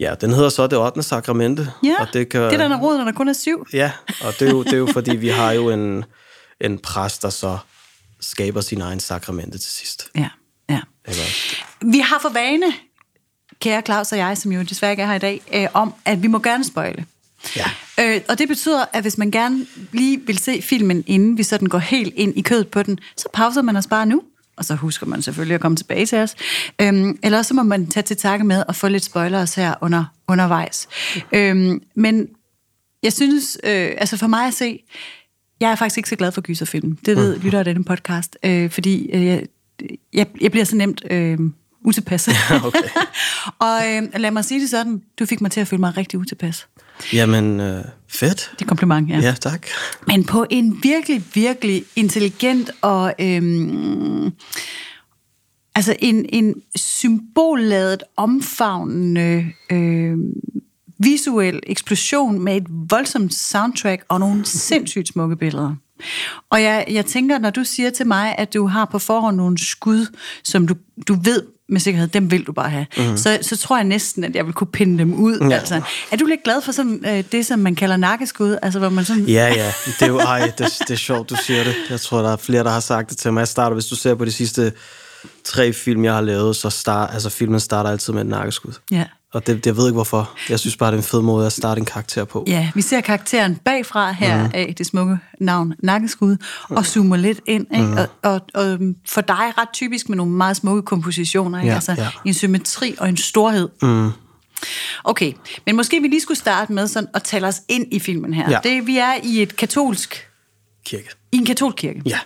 Ja, den hedder så det 8. sakramente. Ja, og det, kan, det er der, der råd, når der kun er syv. Ja, og det er, jo, det er jo fordi, vi har jo en, en præst, der så skaber sin egen sakramente til sidst. Ja, ja. Også? Vi har for vane, kære Claus og jeg, som jo desværre ikke er her i dag, øh, om, at vi må gerne spøjle. Ja. Øh, og det betyder, at hvis man gerne lige vil se filmen, inden vi sådan går helt ind i kødet på den, så pauser man os bare nu, og så husker man selvfølgelig at komme tilbage til os. Øhm, eller så må man tage til takke med og få lidt spoilers her under, undervejs. Øhm, men jeg synes, øh, altså for mig at se, jeg er faktisk ikke så glad for gyserfilm. Det ved lytter af denne podcast, øh, fordi øh, jeg, jeg, jeg bliver så nemt øh, utilpas. okay. og øh, lad mig sige det sådan, du fik mig til at føle mig rigtig utilpas. Jamen, øh, fedt. Det er kompliment, ja. Ja, tak. Men på en virkelig, virkelig intelligent og øhm, altså en, en symbolladet, omfavnende øh, visuel eksplosion med et voldsomt soundtrack og nogle sindssygt smukke billeder. Og jeg, jeg tænker, når du siger til mig, at du har på forhånd nogle skud, som du, du ved med sikkerhed, dem vil du bare have, mm. så, så tror jeg næsten, at jeg vil kunne pinde dem ud. Ja. Altså, er du lidt glad for sådan, øh, det, som man kalder nakkeskud? Altså, hvor man sådan... Ja, ja. Det er jo, ej, det, det er sjovt, du siger det. Jeg tror, der er flere, der har sagt det til mig. Jeg starter, hvis du ser på de sidste tre film, jeg har lavet, så start, altså filmen starter altid med et nakkeskud. Ja. Og det, jeg ved ikke hvorfor. Jeg synes bare, det er en fed måde at starte en karakter på. Ja, vi ser karakteren bagfra her mm. af det smukke navn Nakkeskud, og zoomer lidt ind. Ikke? Mm. Og, og, og for dig ret typisk med nogle meget smukke kompositioner. Ikke? Ja, altså ja. en symmetri og en storhed. Mm. Okay, men måske vi lige skulle starte med sådan at tale os ind i filmen her. Ja. Det, vi er i et katolsk, Kirke. i en katolsk kirke. Ja.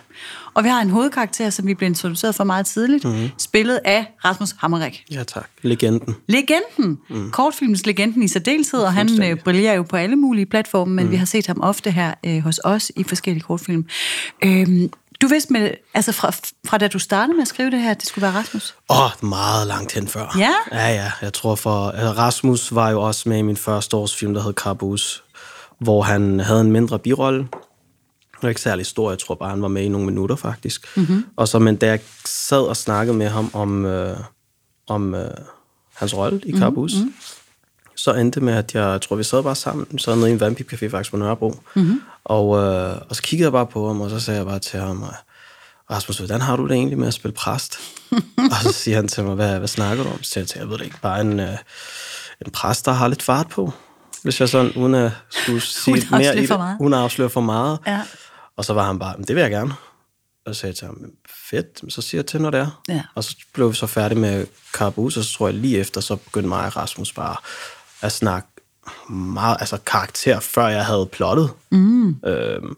Og vi har en hovedkarakter, som vi blev introduceret for meget tidligt, mm. spillet af Rasmus Hammerik. Ja, tak. Legenden. Legenden. Mm. Kortfilmens legenden i særdeleshed, og han øh, brillerer jo på alle mulige platforme, men mm. vi har set ham ofte her øh, hos os i forskellige kortfilm. Øhm, du vidste med, altså fra, fra da du startede med at skrive det her, at det skulle være Rasmus? Åh, oh, meget langt hen før. Ja? Ja, ja. Jeg tror for... Altså, Rasmus var jo også med i min første års film, der hed Carbus, hvor han havde en mindre birolle. Var ikke særlig stor, jeg tror bare, han var med i nogle minutter faktisk. Mm-hmm. Og så, men da jeg sad og snakkede med ham om, øh, om øh, hans rolle i Carbus, mm-hmm. så endte det med, at jeg, jeg tror, vi sad bare sammen, sad nede i en vandpip café faktisk på Nørrebro, mm-hmm. og, øh, og så kiggede jeg bare på ham, og så sagde jeg bare til ham, Rasmus, hvordan har du det egentlig med at spille præst? og så siger han til mig, hvad, hvad snakker du om? Så siger jeg jeg ved det ikke, bare en, øh, en præst, der har lidt fart på. Hvis jeg sådan, uden at skulle sige mere i for det, meget. uden at afsløre for meget. Ja. Og så var han bare, "Men det vil jeg gerne. Og så sagde jeg til ham, "Men fedt, så siger jeg til, når det er. Ja. Og så blev vi så færdige med Carbus, og så tror jeg lige efter, så begyndte mig og Rasmus bare at snakke meget, altså karakter, før jeg havde plottet. Mm. Øhm,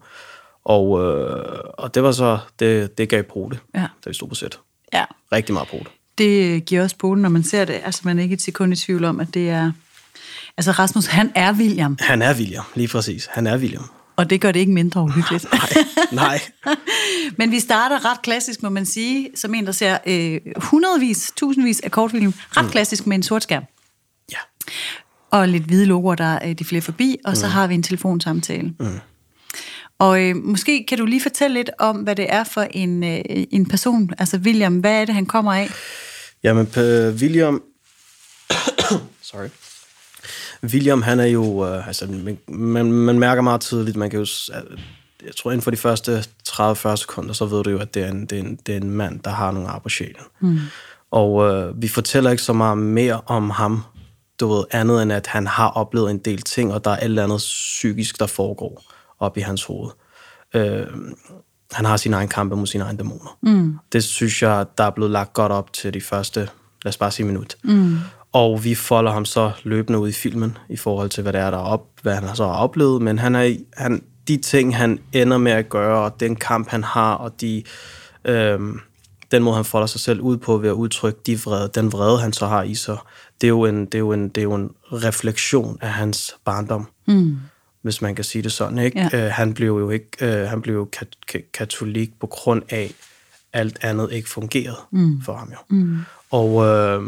og, øh, og det var så, det, det gav det, Ja. da vi stod på sæt. Ja. Rigtig meget på det. Det giver også på når man ser det. Altså, man er ikke et sekund i tvivl om, at det er... Altså, Rasmus, han er William, Han er William, lige præcis. Han er William. Og det gør det ikke mindre uhyggeligt. Nej, nej. Men vi starter ret klassisk, må man sige, som en, der ser øh, hundredvis, tusindvis af kortfilm. Ret mm. klassisk med en sort skærm. Ja. Og lidt hvide logoer, der øh, de flere forbi, og så mm. har vi en telefonsamtale. Mm. Og øh, måske kan du lige fortælle lidt om, hvad det er for en, øh, en person, altså William, hvad er det, han kommer af? Jamen, øh, William... Sorry. William, han er jo... Øh, altså, man, man, mærker meget tydeligt, man kan jo... øh, jeg tror inden for de første 30-40 sekunder, så ved du jo, at det er en, det er en, det er en mand, der har nogle ar på sjælen. Mm. Og øh, vi fortæller ikke så meget mere om ham, du ved, andet end at han har oplevet en del ting, og der er et eller andet psykisk, der foregår op i hans hoved. Øh, han har sin egen kampe mod sine egne dæmoner. Mm. Det synes jeg, der er blevet lagt godt op til de første, lad os bare sige minut. Mm. Og vi folder ham så løbende ud i filmen, i forhold til, hvad det er, der er op, hvad han så har oplevet, men han er, han, de ting, han ender med at gøre, og den kamp, han har, og de, øhm, den måde, han folder sig selv ud på ved at udtrykke de vrede, den vrede, han så har i sig, det er jo en, det er jo en, det er jo en refleksion af hans barndom. Mm hvis man kan sige det sådan. Ikke? Ja. Øh, han blev jo ikke øh, han blev jo kat- kat- katolik på grund af, alt andet ikke fungerede mm. for ham jo. Mm. Og, øh,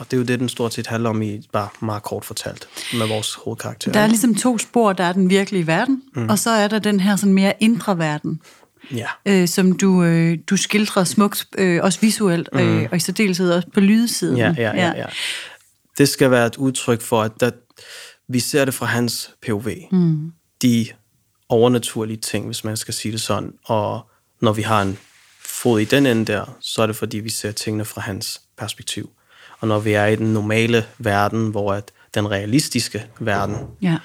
og det er jo det, den stort set handler om i bare meget kort fortalt med vores hovedkarakter. Der er ligesom to spor. Der er den virkelige verden, mm. og så er der den her sådan mere indre verden. Ja. Øh, som du, øh, du skildrer smukt, øh, også visuelt, mm. øh, og i særdeleshed også på lydsiden. Ja, ja, ja, ja. Det skal være et udtryk for, at der, vi ser det fra hans POV. Mm. De overnaturlige ting, hvis man skal sige det sådan. Og når vi har en fod i den ende der, så er det fordi, vi ser tingene fra hans perspektiv. Og når vi er i den normale verden, hvor at den realistiske verden, ja.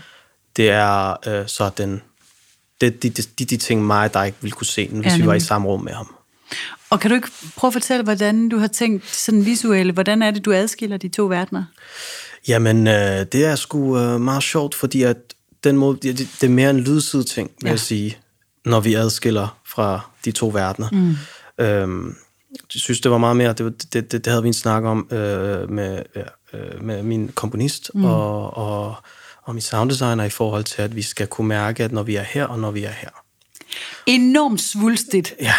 det er øh, så den, det, de, de, de, de ting mig der ikke ville kunne se, hvis ja, vi var i samme rum med ham. Og kan du ikke prøve at fortælle, hvordan du har tænkt sådan visuelle, hvordan er det, du adskiller de to verdener? Jamen, øh, det er sgu øh, meget sjovt, fordi at den måde, det, det er mere en lydside ting, vil ja. jeg sige, når vi adskiller fra de to verdener. Mm. Øhm, jeg synes, det var meget mere, det, det, det, det havde vi en snak om øh, med, øh, med min komponist mm. og, og, og min sounddesigner i forhold til, at vi skal kunne mærke, at når vi er her, og når vi er her. Enormt svulstigt. Ja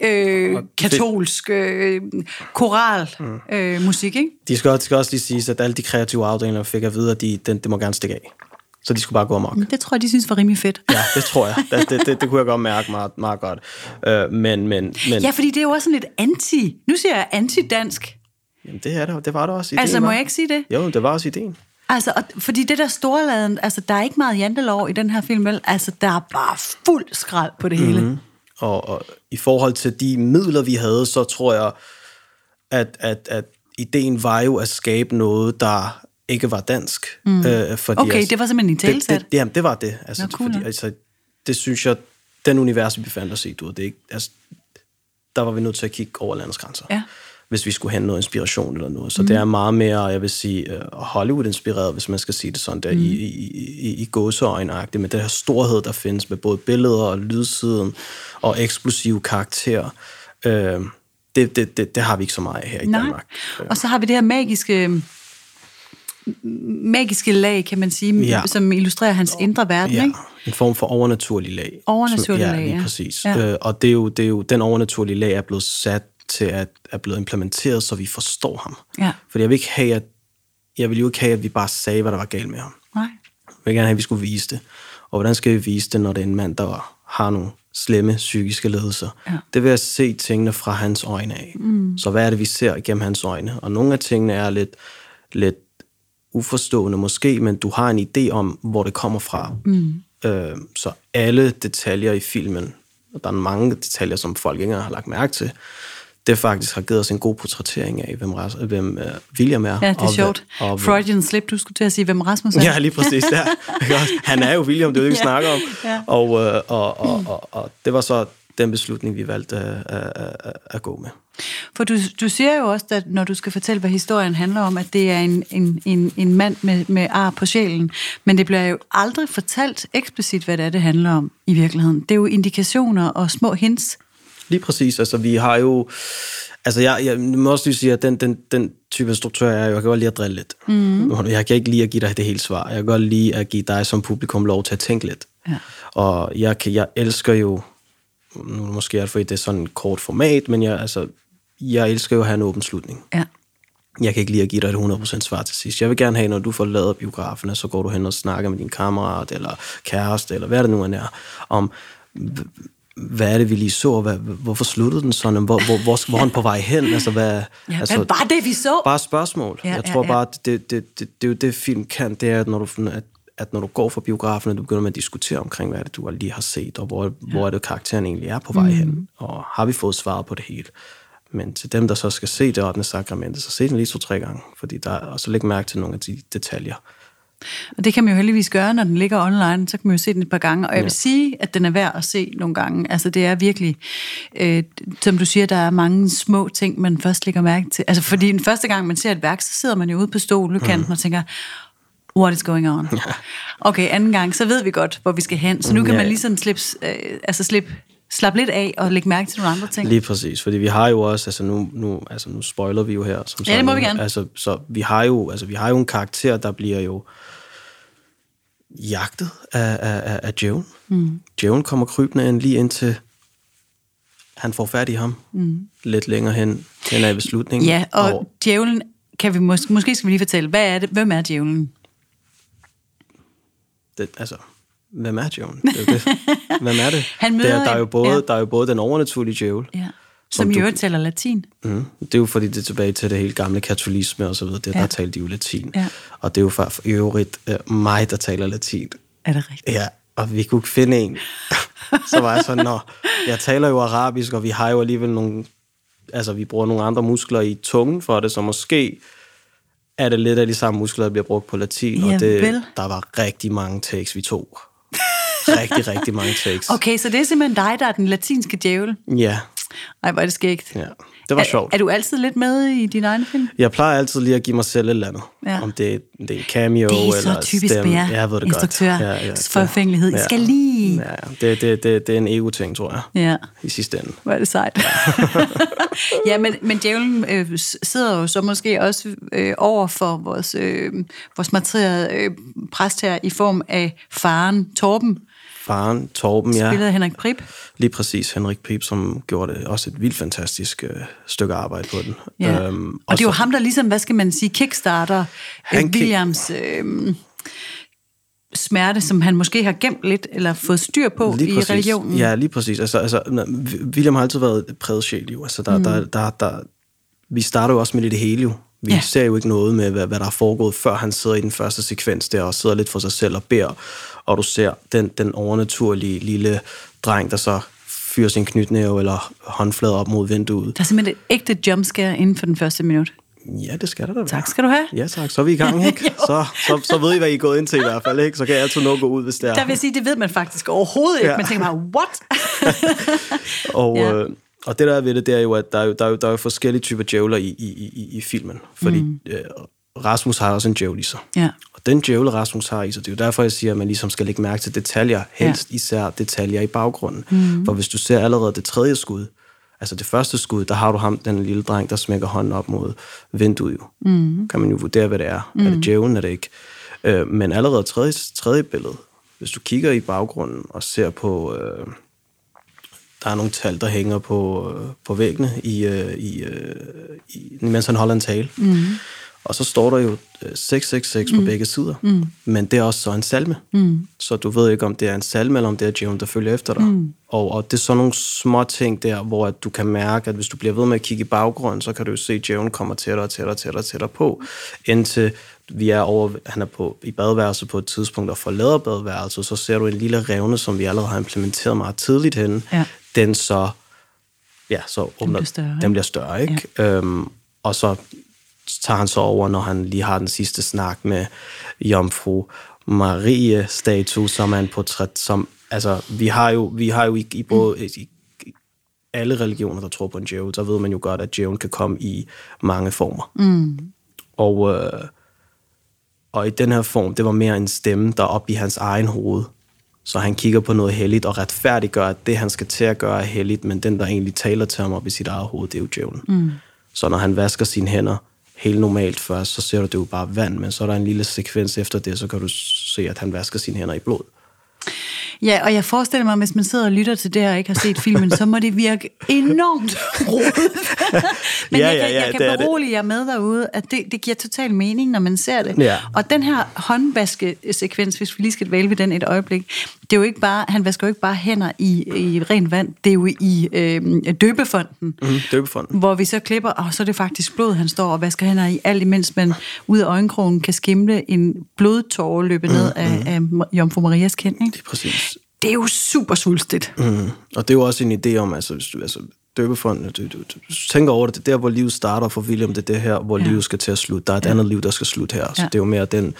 øh, katolsk øh, koral mm. øh, musik, ikke? De skal, også, skal også lige sige, at alle de kreative afdelinger fik at vide, at de, den, det må gerne stikke af. Så de skulle bare gå amok. Det tror jeg, de synes var rimelig fedt. Ja, det tror jeg. Det, det, det, det kunne jeg godt mærke meget, meget godt. Øh, men, men, men... Ja, fordi det er jo også sådan lidt anti... Nu siger jeg anti-dansk. Jamen, det, er det, det var det også ideen. Altså, må jeg ikke sige det? Jo, det var også ideen. Altså, og, fordi det der storladen, altså, der er ikke meget jantelov i den her film, vel? Altså, der er bare fuld skrald på det hele. Mm-hmm. Og, og i forhold til de midler, vi havde, så tror jeg, at, at, at ideen var jo at skabe noget, der ikke var dansk. Mm. Øh, fordi, okay, altså, det var simpelthen en talsat? Det, det, jamen, det var det. Altså, Nå, cool. fordi, altså, det synes jeg, den univers, vi befandt os i, du det ikke, altså, der var vi nødt til at kigge over landets grænser. Ja hvis vi skulle have noget inspiration eller noget. Så mm. det er meget mere, jeg vil sige, øh, Hollywood-inspireret, hvis man skal sige det sådan, der mm. i, i, i, i gåseøjnagtigt, med den her storhed, der findes med både billeder og lydsiden og eksplosive karakterer. Øh, det, det, det, det har vi ikke så meget her i Nej. Danmark. Og så har vi det her magiske magiske lag, kan man sige, ja. som illustrerer hans indre verden, ja. ikke? en form for overnaturlig lag. Overnaturlig som, ja, lag, ja. præcis. Ja. Øh, og det er, jo, det er jo, den overnaturlige lag er blevet sat til at er blevet implementeret, så vi forstår ham. Ja. Fordi jeg vil ikke have, at jeg vil jo ikke have, at vi bare sagde, hvad der var galt med ham. Nej. Jeg vil gerne have, at vi skulle vise det. Og hvordan skal vi vise det, når det er en mand, der har nogle slemme psykiske ledelser? Ja. Det vil jeg se tingene fra hans øjne af. Mm. Så hvad er det, vi ser igennem hans øjne? Og nogle af tingene er lidt, lidt uforstående måske, men du har en idé om, hvor det kommer fra. Mm. Øh, så alle detaljer i filmen, og der er mange detaljer, som folk ikke har lagt mærke til, det faktisk har givet os en god portrættering af, hvem, hvem uh, William er. Ja, det er og, sjovt. Og, Freudian slip, du skulle til at sige, hvem Rasmus er. Ja, lige præcis. Ja. Han er jo William, det er jo det, vi snakker om. Ja. Og, uh, og, og, og, og det var så den beslutning, vi valgte at, at, at, at gå med. For du, du siger jo også, at når du skal fortælle, hvad historien handler om, at det er en, en, en, en mand med, med ar på sjælen, men det bliver jo aldrig fortalt eksplicit, hvad det er, det handler om i virkeligheden. Det er jo indikationer og små hints. Lige præcis. Altså, vi har jo... Altså, jeg, jeg må også lige sige, at den, den, den type instruktør er, jeg kan godt lide at drille lidt. Mm. Jeg kan ikke lide at give dig det hele svar. Jeg kan godt lide at give dig som publikum lov til at tænke lidt. Ja. Og jeg, kan, jeg elsker jo... Nu måske er det, fordi det er sådan et kort format, men jeg, altså, jeg elsker jo at have en åben slutning. Ja. Jeg kan ikke lide at give dig et 100% svar til sidst. Jeg vil gerne have, når du får lavet biografen, så går du hen og snakker med din kammerat, eller kæreste, eller hvad det nu end er, om hvad er det, vi lige så? Hvad, hvorfor sluttede den sådan? Hvor, hvor, hvor, hvor er han på vej hen? Altså, hvad, ja, altså, hvad var det, vi så? Bare spørgsmål. Ja, jeg tror ja, ja. bare, det, det, det, det, det er jo det, film kan, det er, at når du, at, at når du går fra biografen, og du begynder med at diskutere omkring, hvad er det, du lige har set, og hvor, ja. hvor er det, karakteren egentlig er på vej mm. hen, og har vi fået svaret på det hele. Men til dem, der så skal se det 8. sakramente, så se den lige to-tre gange, fordi der, og så læg mærke til nogle af de detaljer. Og det kan man jo heldigvis gøre, når den ligger online, så kan man jo se den et par gange. Og jeg vil ja. sige, at den er værd at se nogle gange. Altså det er virkelig, øh, som du siger, der er mange små ting, man først lægger mærke til. Altså fordi den første gang, man ser et værk, så sidder man jo ude på stolkanten mm. og tænker, what is going on? Ja. Okay, anden gang, så ved vi godt, hvor vi skal hen. Så nu kan ja. man ligesom slippe, øh, altså slippe slappe lidt af og lægge mærke til nogle andre ting. Lige præcis, fordi vi har jo også, altså nu, nu, altså nu spoiler vi jo her. Som ja, det må vi gerne. Altså, så vi har, jo, altså, vi har jo en karakter, der bliver jo jagtet af, af, af Joan. Mm. Joan kommer krybende ind lige indtil han får fat i ham. Mm. Lidt længere hen, hen af ved slutningen. Ja, og, og djævlen, kan vi måske, måske skal vi lige fortælle, hvad er det, hvem er djævlen? Det, altså, hvem er djævlen? Det er det. Hvem er det? Han møder der, der, er jo både, ja. der er jo både den overnaturlige djævel, ja. Som, som i øvrigt taler latin. Mm, det er jo fordi, det er tilbage til det hele gamle katolisme og så videre. Det, ja. Der talte de jo latin. Ja. Og det er jo for i øvrigt uh, mig, der taler latin. Er det rigtigt? Ja, og vi kunne finde en. så var jeg sådan, nå, jeg taler jo arabisk, og vi har jo alligevel nogle... Altså, vi bruger nogle andre muskler i tungen for det, så måske er det lidt af de samme muskler, der bliver brugt på latin. Ja, og det, vel. der var rigtig mange takes, vi tog. rigtig, rigtig mange takes. Okay, så det er simpelthen dig, der er den latinske djævel? Ja. Ej, hvor er det skægt. Ja, det var er, sjovt. Er du altid lidt med i din egen film? Jeg plejer altid lige at give mig selv et eller andet. Ja. Om det, det er en cameo det er så eller typisk stemme. Ja, jeg ved det instruktør. godt. Ja, ja, Forfængelighed. Ja. I skal lige... Ja, det, det, det, det er en ego-ting, tror jeg. Ja. I sidste ende. Hvor er det sejt. ja, men, men djævlen øh, sidder jo så måske også øh, over for vores, øh, vores materielle øh, præst her i form af faren Torben, faren, Torben, ja. Spillede Henrik Prip. Lige præcis, Henrik Prip, som gjorde det også et vildt fantastisk øh, stykke arbejde på den. Ja. Øhm, og, og det er jo ham, der ligesom, hvad skal man sige, kickstarter han Williams... Øh, smerte, som han måske har gemt lidt, eller fået styr på lige i præcis. religionen. Ja, lige præcis. Altså, altså, William har altid været præget sjæl, jo. Altså, der, mm. der, der, der, vi starter jo også med det hele, jo. Vi ja. ser jo ikke noget med, hvad, hvad der er foregået, før han sidder i den første sekvens der, og sidder lidt for sig selv og beder og du ser den, den overnaturlige lille dreng, der så fyrer sin knytnæve eller håndflade op mod vinduet. Der er simpelthen et ægte jumpscare inden for den første minut. Ja, det skal der da være. Tak skal du have. Ja, tak. Så er vi i gang, ikke? så, så, så ved I, hvad I er gået ind til i hvert fald, ikke? Så kan jeg altid nå at gå ud, hvis det er. Der vil sige, det ved man faktisk overhovedet ikke. Ja. Man tænker bare, what? og, ja. øh, og det der er ved det, det er jo, at der er jo, der er jo, der er jo forskellige typer djævler i, i, i, i filmen. Fordi mm. øh, Rasmus har også en djævel i sig. Ja. Og den djævel, Rasmus har i sig, det er jo derfor, jeg siger, at man ligesom skal lægge mærke til detaljer, helst ja. især detaljer i baggrunden. Mm. For hvis du ser allerede det tredje skud, altså det første skud, der har du ham, den lille dreng, der smækker hånden op mod vinduet jo. Mm. Kan man jo vurdere, hvad det er. Mm. Er det djævlen, er det ikke? Øh, men allerede tredje, tredje billede, hvis du kigger i baggrunden og ser på... Øh, der er nogle tal, der hænger på, øh, på væggene, i, øh, i, øh, i, mens han holder en tale. Mm og så står der jo 666 øh, mm. på begge sider. Mm. Men det er også så en salme. Mm. Så du ved ikke, om det er en salme, eller om det er djævlen, der følger efter dig. Mm. Og, og det er sådan nogle små ting der, hvor at du kan mærke, at hvis du bliver ved med at kigge i baggrunden, så kan du jo se, at djævlen kommer tættere og tættere og tættere, tættere på, indtil vi er over, han er på, i badeværelset på et tidspunkt og forlader badeværelset, så ser du en lille revne, som vi allerede har implementeret meget tidligt hen. Ja. Den så, ja, så åbner, den bliver større, den bliver større ikke? Ja. Øhm, og så tager han så over, når han lige har den sidste snak med Jomfru Marie statue, som er en portræt, som, altså, vi har jo, vi har jo i, i både, i, i alle religioner, der tror på en djævel, så ved man jo godt, at djævlen kan komme i mange former. Mm. Og, øh, og i den her form, det var mere en stemme, der op i hans egen hoved. Så han kigger på noget helligt og retfærdiggør, at det, han skal til at gøre, er helligt, men den, der egentlig taler til ham op i sit eget hoved, det er jo djævlen. Mm. Så når han vasker sine hænder, helt normalt først, så ser du det jo bare vand, men så er der en lille sekvens efter det, så kan du se, at han vasker sine hænder i blod. Ja, og jeg forestiller mig, hvis man sidder og lytter til det her og ikke har set filmen, så må det virke enormt rodet. Men ja, jeg kan, ja, ja, jeg kan berolige jer med derude, at det, det giver total mening, når man ser det. Ja. Og den her håndvaskesekvens, hvis vi lige skal vælge den et øjeblik, det er jo ikke bare, han vasker jo ikke bare hænder i, i rent vand, det er jo i øh, døbefonden, Mm, døbefonden. hvor vi så klipper, og så er det faktisk blod, han står og vasker hænder i, alt imens man ud af øjenkrogen kan skimle en blodtåre løbe ned af, af Jomfru Marias kind. Ikke? Det er præcis. Det er jo super svulstigt. Mm. Og det er jo også en idé om, altså, hvis du, altså døbefonden, du, du, du, tænker over det, det er der, hvor livet starter for William, det er det her, hvor ja. livet skal til at slutte. Der er et ja. andet liv, der skal slutte her. Så Ja. det er jo mere den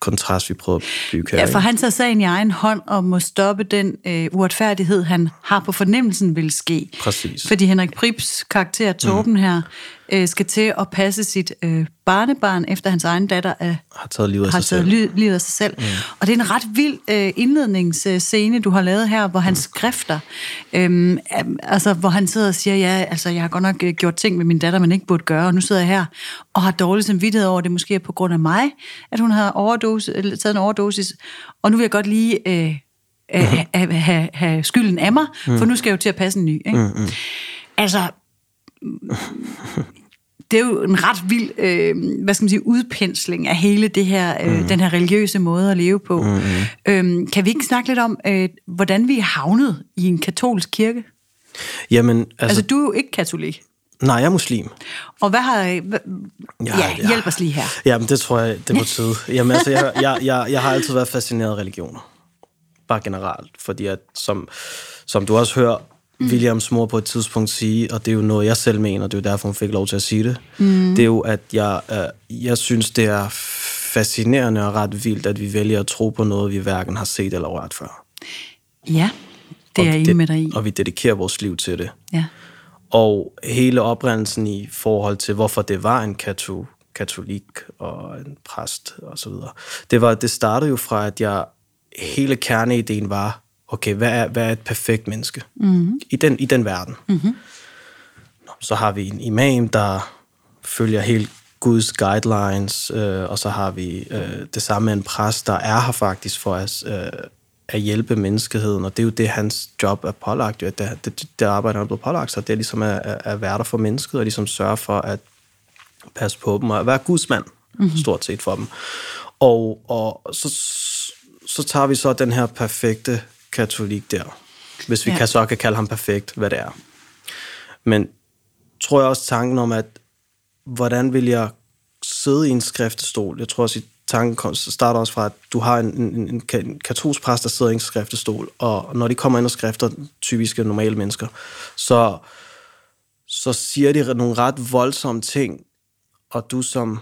kontrast, vi prøver at bygge her. Ja, for han tager sagen i egen hånd og må stoppe den øh, uretfærdighed, han har på fornemmelsen vil ske. Præcis. Fordi Henrik Prips karakter, Torben mm. her, øh, skal til at passe sit øh, barnebarn, efter hans egen datter er, har taget livet af har sig taget selv. livet af sig selv. Mm. Og det er en ret vild øh, indledningsscene, du har lavet her, hvor han skrifter, øhm, øh, altså hvor han sidder og siger, ja, altså jeg har godt nok øh, gjort ting med min datter, man ikke burde gøre, og nu sidder jeg her og har dårlig samvittighed over, det måske er på grund af mig, at hun har overdose, eller taget en overdosis, og nu vil jeg godt lige øh, øh, have, have, have skylden af mig, for nu skal jeg jo til at passe en ny. Ikke? Mm-hmm. Altså, det er jo en ret vild, øh, hvad skal man sige, udpensling af hele det her, øh, mm. den her religiøse måde at leve på. Mm. Øhm, kan vi ikke snakke lidt om, øh, hvordan vi er havnet i en katolsk kirke? Jamen, altså, Altså, du er jo ikke katolik. nej, jeg er muslim. Og hvad har... Hvad, ja, ja, hjælp os lige her. Jamen, det tror jeg, det på tide. Jamen, altså, jeg, jeg, jeg, jeg har altid været fascineret af religioner. Bare generelt. Fordi at, som, som du også hører mm. Williams mor på et tidspunkt sige, og det er jo noget, jeg selv mener, det er jo derfor, hun fik lov til at sige det, mm. det er jo, at jeg, øh, jeg synes, det er fascinerende og ret vildt, at vi vælger at tro på noget, vi hverken har set eller rørt før. Ja, det er jeg enig med dig i. Og vi dedikerer vores liv til det. Ja. Og hele oprindelsen i forhold til, hvorfor det var en kato, katolik og en præst og så videre. Det, var, det startede jo fra, at jeg hele kerneideen var, okay, hvad er, hvad er et perfekt menneske mm-hmm. I, den, i den verden? Mm-hmm. Nå, så har vi en imam, der følger helt Guds guidelines, øh, og så har vi øh, det samme med en præst, der er her faktisk for at, øh, at hjælpe menneskeheden, og det er jo det, hans job er pålagt, jo, at det, det, det arbejde, han er blevet pålagt, så det er ligesom at, at, være der for mennesket, og ligesom sørge for at passe på dem, og at være gudsmand, mm-hmm. stort set for dem. Og, og så, så tager vi så den her perfekte katolik der, hvis vi Ja. kan så kan kalde ham perfekt, hvad det er. Men tror jeg også tanken om, at hvordan vil jeg sidde i en skriftestol? Jeg tror også, at tanken starter også fra, at du har en, en, en, en katolsk præst, der sidder i en skriftestol, og når de kommer ind og skrifter typiske normale mennesker, så, så siger de nogle ret voldsomme ting, og du som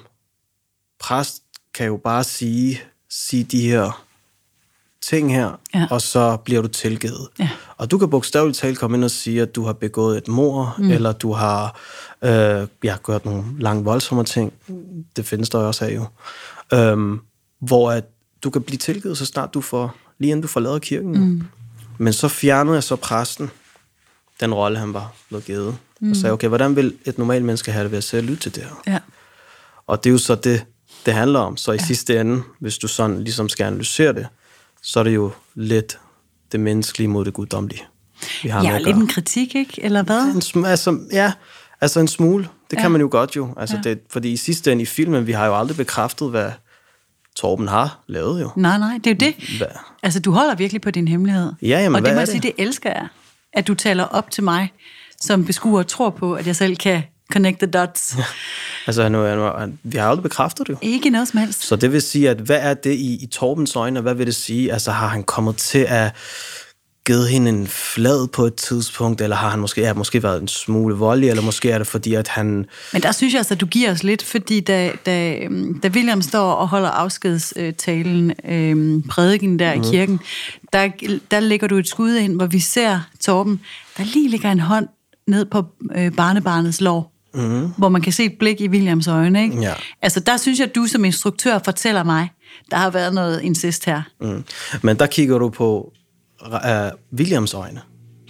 præst kan jo bare sige, sige de her ting her, Ja. og så bliver du tilgivet. Ja. Og du kan bogstaveligt talt komme ind og sige, at du har begået et mord, mm. eller du har øh, ja, gjort nogle langt voldsomme ting. Det findes der også af jo. Øhm, hvor at du kan blive tilgivet, så snart du får, lige inden du forlader kirken. Mm. Men så fjernede jeg så præsten, den rolle, han var blevet givet, mm. og sagde, okay, hvordan vil et normalt menneske have det ved at og lytte til det her? Ja. Og det er jo så det, det handler om. Så i ja. sidste ende, hvis du sådan ligesom skal analysere det, så er det jo lidt det menneskelige mod det guddommelige. Vi har Ja, lidt en kritik, ikke? Eller hvad? En sm- altså, ja, altså en smule. Det Ja. kan man jo godt jo. Altså Ja. det, fordi i sidste ende i filmen, vi har jo aldrig bekræftet, hvad Torben har lavet jo. Nej, nej, det er jo det. Hvad? Altså, du holder virkelig på din hemmelighed. Ja, jamen, og det må jeg sige, det? det elsker jeg. At du taler op til mig, som beskuer og tror på, at jeg selv kan connect the dots. Altså, han, han, han, vi har aldrig bekræftet det jo. Ikke noget som helst. Så det vil sige, at hvad er det i, i Torbens øjne, og hvad vil det sige? Altså, har han kommet til at givet hende en flad på et tidspunkt, eller har han måske, ja, måske været en smule voldelig, eller måske er det fordi, at han... Men der synes jeg altså, at du giver os lidt, fordi da, da, da William står og holder afskedstalen, øh, prædiken der mm. i kirken, der, der lægger du et skud ind, hvor vi ser Torben, der lige ligger en hånd ned på øh, barnebarnets lår, mm. hvor man kan se et blik i Williams øjne. Ikke? Ja. Altså der synes jeg, at du som instruktør fortæller mig, der har været noget incest her. Mm. Men der kigger du på uh, Williams øjne.